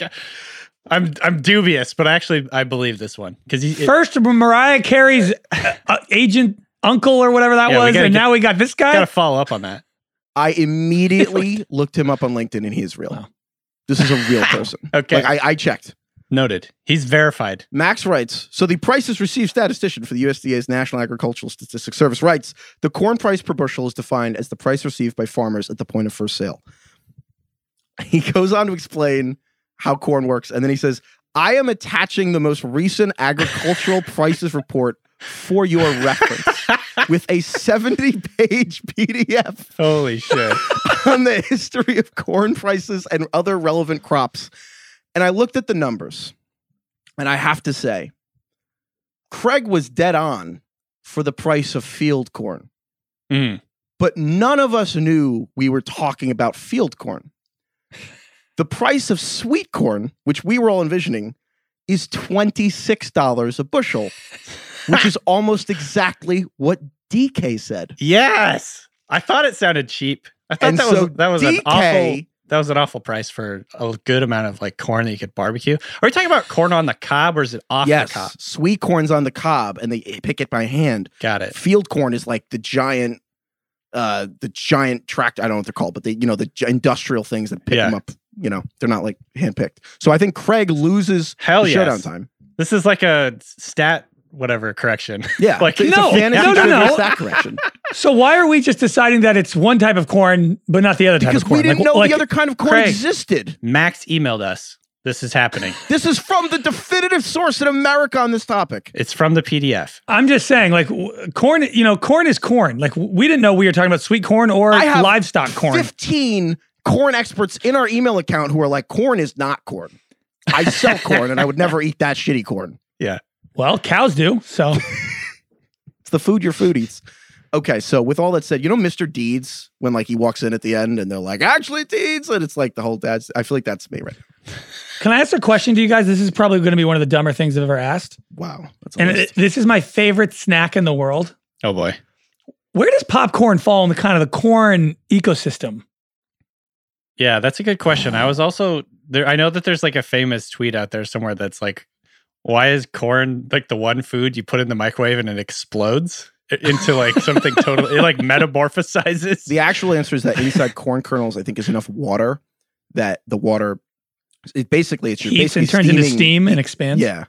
I'm I'm dubious, but actually I believe this one because First, Mariah Carey's uh, uh, agent uncle or whatever that Yeah, was. And get- now we got this guy. got to follow up on that. I immediately [laughs] looked him up on LinkedIn, and he is real. Wow. This is a real person. [laughs] Okay. Like I, I checked. Noted. He's verified. Max writes, so the prices received statistician for the USDA's National Agricultural Statistics Service writes, the corn price per bushel is defined as the price received by farmers at the point of first sale. [laughs] He goes on to explain how corn works, and then he says, I am attaching the most recent agricultural [laughs] prices report for your reference with a 70 page [laughs] PDF Holy shit. [laughs] on the history of corn prices and other relevant crops. And I looked at the numbers, and I have to say, Craig was dead on for the price of field corn, Mm. but none of us knew we were talking about field corn. The price of sweet corn, which we were all envisioning, is $26 a bushel, which is [laughs] almost exactly what DK said. Yes. I thought it sounded cheap. I thought And that so was that was an DK awful that was an awful price for a good amount of like corn that you could barbecue. Are we talking about corn on the cob or is it off yes, the cob? sweet corn's on the cob, and they pick it by hand. Got it. Field corn is like the giant, uh, the giant tract. I don't know what they're called, but they, you know, the industrial things that pick Yeah. them up. You know, they're not like handpicked. So I think Craig loses Hell the yes. showdown time. This is like a stat whatever correction. [laughs] Yeah, [laughs] Like- it's No, a fantasy no, no, no. stat correction [laughs] So why are we just deciding that it's one type of corn, but not the other type because of corn? Because we didn't Like- know like- the other kind of corn Craig. existed. Max emailed us. This is happening. This is from the definitive source in America on this topic. It's from the PDF. I'm just saying, like w- corn. You know, corn is corn. Like w- we didn't know we were talking about sweet corn or I have livestock corn. Fifteen corn experts in our email account who are like, corn is not corn. I sell [laughs] corn, and I would never eat that shitty corn. Yeah. Well, cows do. So [laughs] It's the food your food eats. Okay, so with all that said, you know Mr. Deeds when like he walks in at the end and they're like, actually Deeds, and it's like the whole dad's. I feel like that's me, right? Now. can I ask a question to you guys? This is probably going to be one of the dumber things I've ever asked, Wow, that's and it, this is my favorite snack in the world. Oh boy. Where does popcorn fall in the kind of the corn ecosystem? Yeah, that's a good question. I was also there. I know that there's like a famous tweet out there somewhere that's like, "Why is corn like the one food you put in the microwave and it explodes into like something [laughs] totally it like metamorphosizes?" The actual answer is that inside corn kernels, I think, is enough water that the water. It basically it's just Heats basically and turns into steam and expands. Yeah,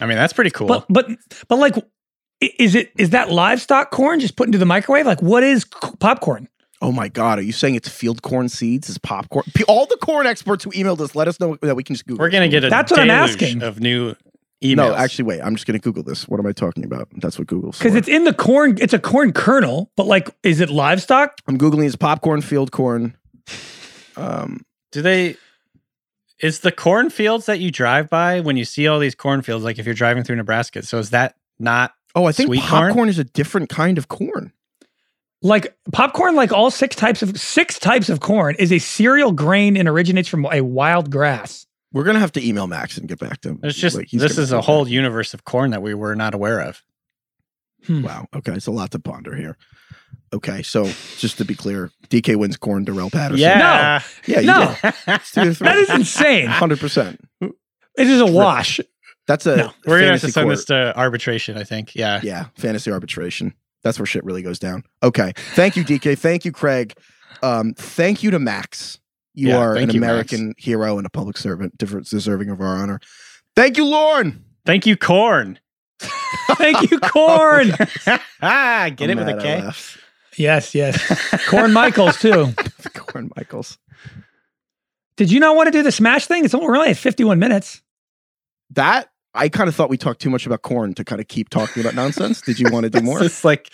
I mean, that's pretty cool. But but but like, is it is that livestock corn just put into the microwave? Like, what is popcorn? Oh my God! Are you saying it's field corn seeds? Is popcorn? All the corn experts who emailed us, let us know that we can just Google. We're gonna get a That's what I'm asking. of new emails. No, actually, wait. I'm just gonna Google this. What am I talking about? That's what Google's Because it's in the corn. It's a corn kernel, but like, is it livestock? I'm googling is popcorn field corn. Um, do they? Is the cornfields that you drive by when you see all these cornfields, like if you're driving through Nebraska? So is that not? oh, I think Sweet corn? popcorn is a different kind of corn. Like popcorn, like all six types of six types of corn, is a cereal grain and originates from a wild grass. We're gonna have to email Max and get back to him. It's just Like, this is a whole that. universe of corn that we were not aware of. Hmm. Wow. Okay, it's a lot to ponder here. Okay, so just to be clear, DK wins corn. Darrell Patterson. Yeah, yeah, you No, did. It's two to three. that is insane. hundred percent. It is a wash. That's a No. we're gonna have fantasy to send court. this to arbitration. I think. Yeah. Yeah, fantasy arbitration. That's where shit really goes down. Okay. Thank you, DK. Thank you, Craig. Um, thank you to Max. You Yeah, are an thank you, Max. American hero and a public servant, deserving of our honor. Thank you, Lorne. Thank you, corn. Thank you, corn. ah, [laughs] [laughs] get I'm it with a mad I K. laughed. yes, yes. [laughs] Corn Michaels too. Corn Michaels. Did you not want to do the smash thing? It's only, we're only at 51 minutes. That I kind of thought we talked too much about corn to kind of keep talking about nonsense. Did you want to do [laughs] more? It's like,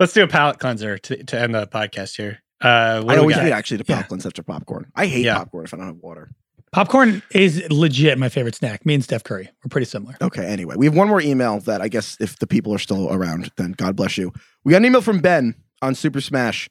let's do a palate cleanser to, to end the podcast here. Uh, what I do we always got? do actually to Yeah. pop cleanse after popcorn. I hate Yeah. popcorn if I don't have water. Popcorn is legit my favorite snack. Me and Steph Curry, we're pretty similar. Okay, anyway, we have one more email that I guess if the people are still around, then God bless you. We got an email from Ben on Super Smash.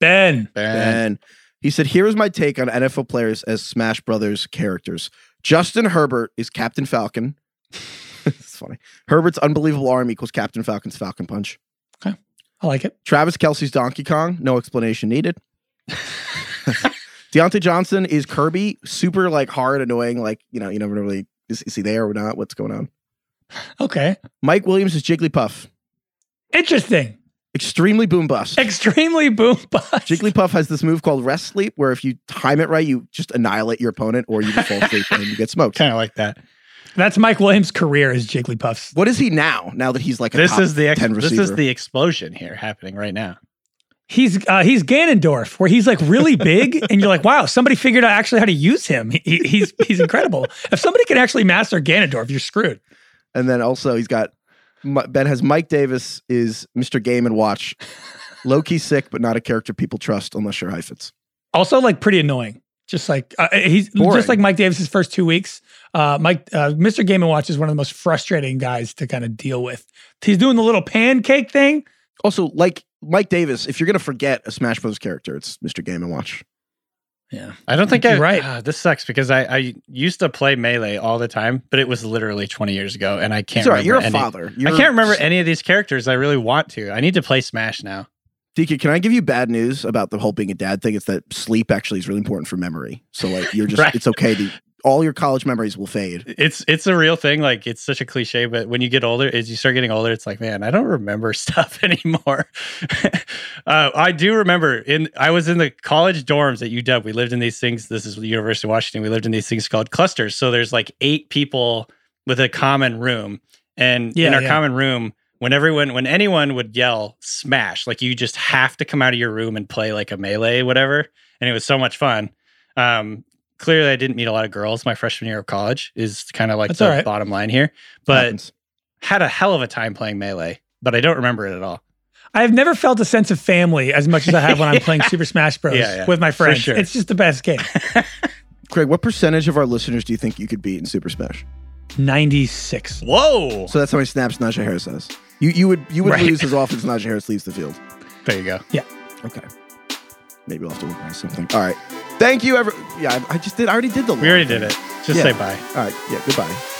Ben, Ben. And he said, Here is my take on NFL players as Smash Brothers characters. Justin Herbert is Captain Falcon. [laughs] it's funny. Herbert's unbelievable arm equals Captain Falcon's Falcon Punch. Okay. I like it. Travis Kelce's Donkey Kong, no explanation needed. [laughs] Diontae Johnson is Kirby, super like hard, annoying, like, you know, you never really is, is he there or not? What's going on? Okay. Mike Williams is Jigglypuff. Interesting. Extremely boom bust. Extremely boom bust. Jigglypuff has this move called rest sleep, where if you time it right, you just annihilate your opponent, or you fall asleep [laughs] and you get smoked. Kind of like that. That's Mike Williams' career as Jigglypuff's. What is he now? Now that he's like a This top is the ex- 10 this is the explosion here happening right now. He's uh, he's Ganondorf, where he's like really big, [laughs] and you're like, wow, somebody figured out actually how to use him. He, he- he's he's incredible. If somebody can actually master Ganondorf, you're screwed. and then also he's got Ben has Mike Davis is Mr. Game and Watch, low key sick, but not a character people trust unless you're Heifetz. Also, like pretty annoying. Just like uh, he's Boring. just like Mike Davis's first two weeks. Uh, Mike, uh, Mr. Game and Watch is one of the most frustrating guys to kind of deal with. He's doing the little pancake thing. Also, like Mike Davis, if you're gonna forget a Smash Bros. character, it's Mr. Game and Watch. Yeah, I don't think You're I. right. ah, this sucks because I, I used to play melee all the time, but it was literally 20 years ago, and I can't. It's all right. You're a any- father. I You're- can't remember any of these characters. I really want to. I need to play Smash now. DK, can I give you bad news about the whole being a dad thing? It's that sleep actually is really important for memory. So like you're just [laughs] Right. it's okay to all your college memories will fade. It's it's a real thing. Like it's such a cliche, but when you get older, as you start getting older, it's like, man, I don't remember [laughs] stuff anymore. [laughs] uh, I do remember in I was in the college dorms at UW. We lived in these things. This is the University of Washington. We lived in these things called clusters. So there's like eight people with a common room, and in our yeah. common room. When everyone, when anyone would yell "smash," like you just have to come out of your room and play like a melee, whatever, and it was so much fun. Um, clearly, I didn't meet a lot of girls my freshman year of college. Is kind of like That's the all right. bottom line here, but had a hell of a time playing melee. But I don't remember it at all. I've never felt a sense of family as much as I have when I'm [laughs] playing Super Smash Bros. Yeah, yeah, with my for friends. sure. It's just the best game. [laughs] Craig, what percentage of our listeners do you think you could beat in Super Smash? 96. Whoa! So that's how many snaps Najee Harris has. You you would you would Right. lose as [laughs] often as Najee Harris leaves the field. there you go. Yeah. Okay. Maybe we'll have to organize something. All right. Thank you, ever. Yeah, I, just did. I already did the. We already did it. Just Yeah. say bye. All right. Yeah. Goodbye.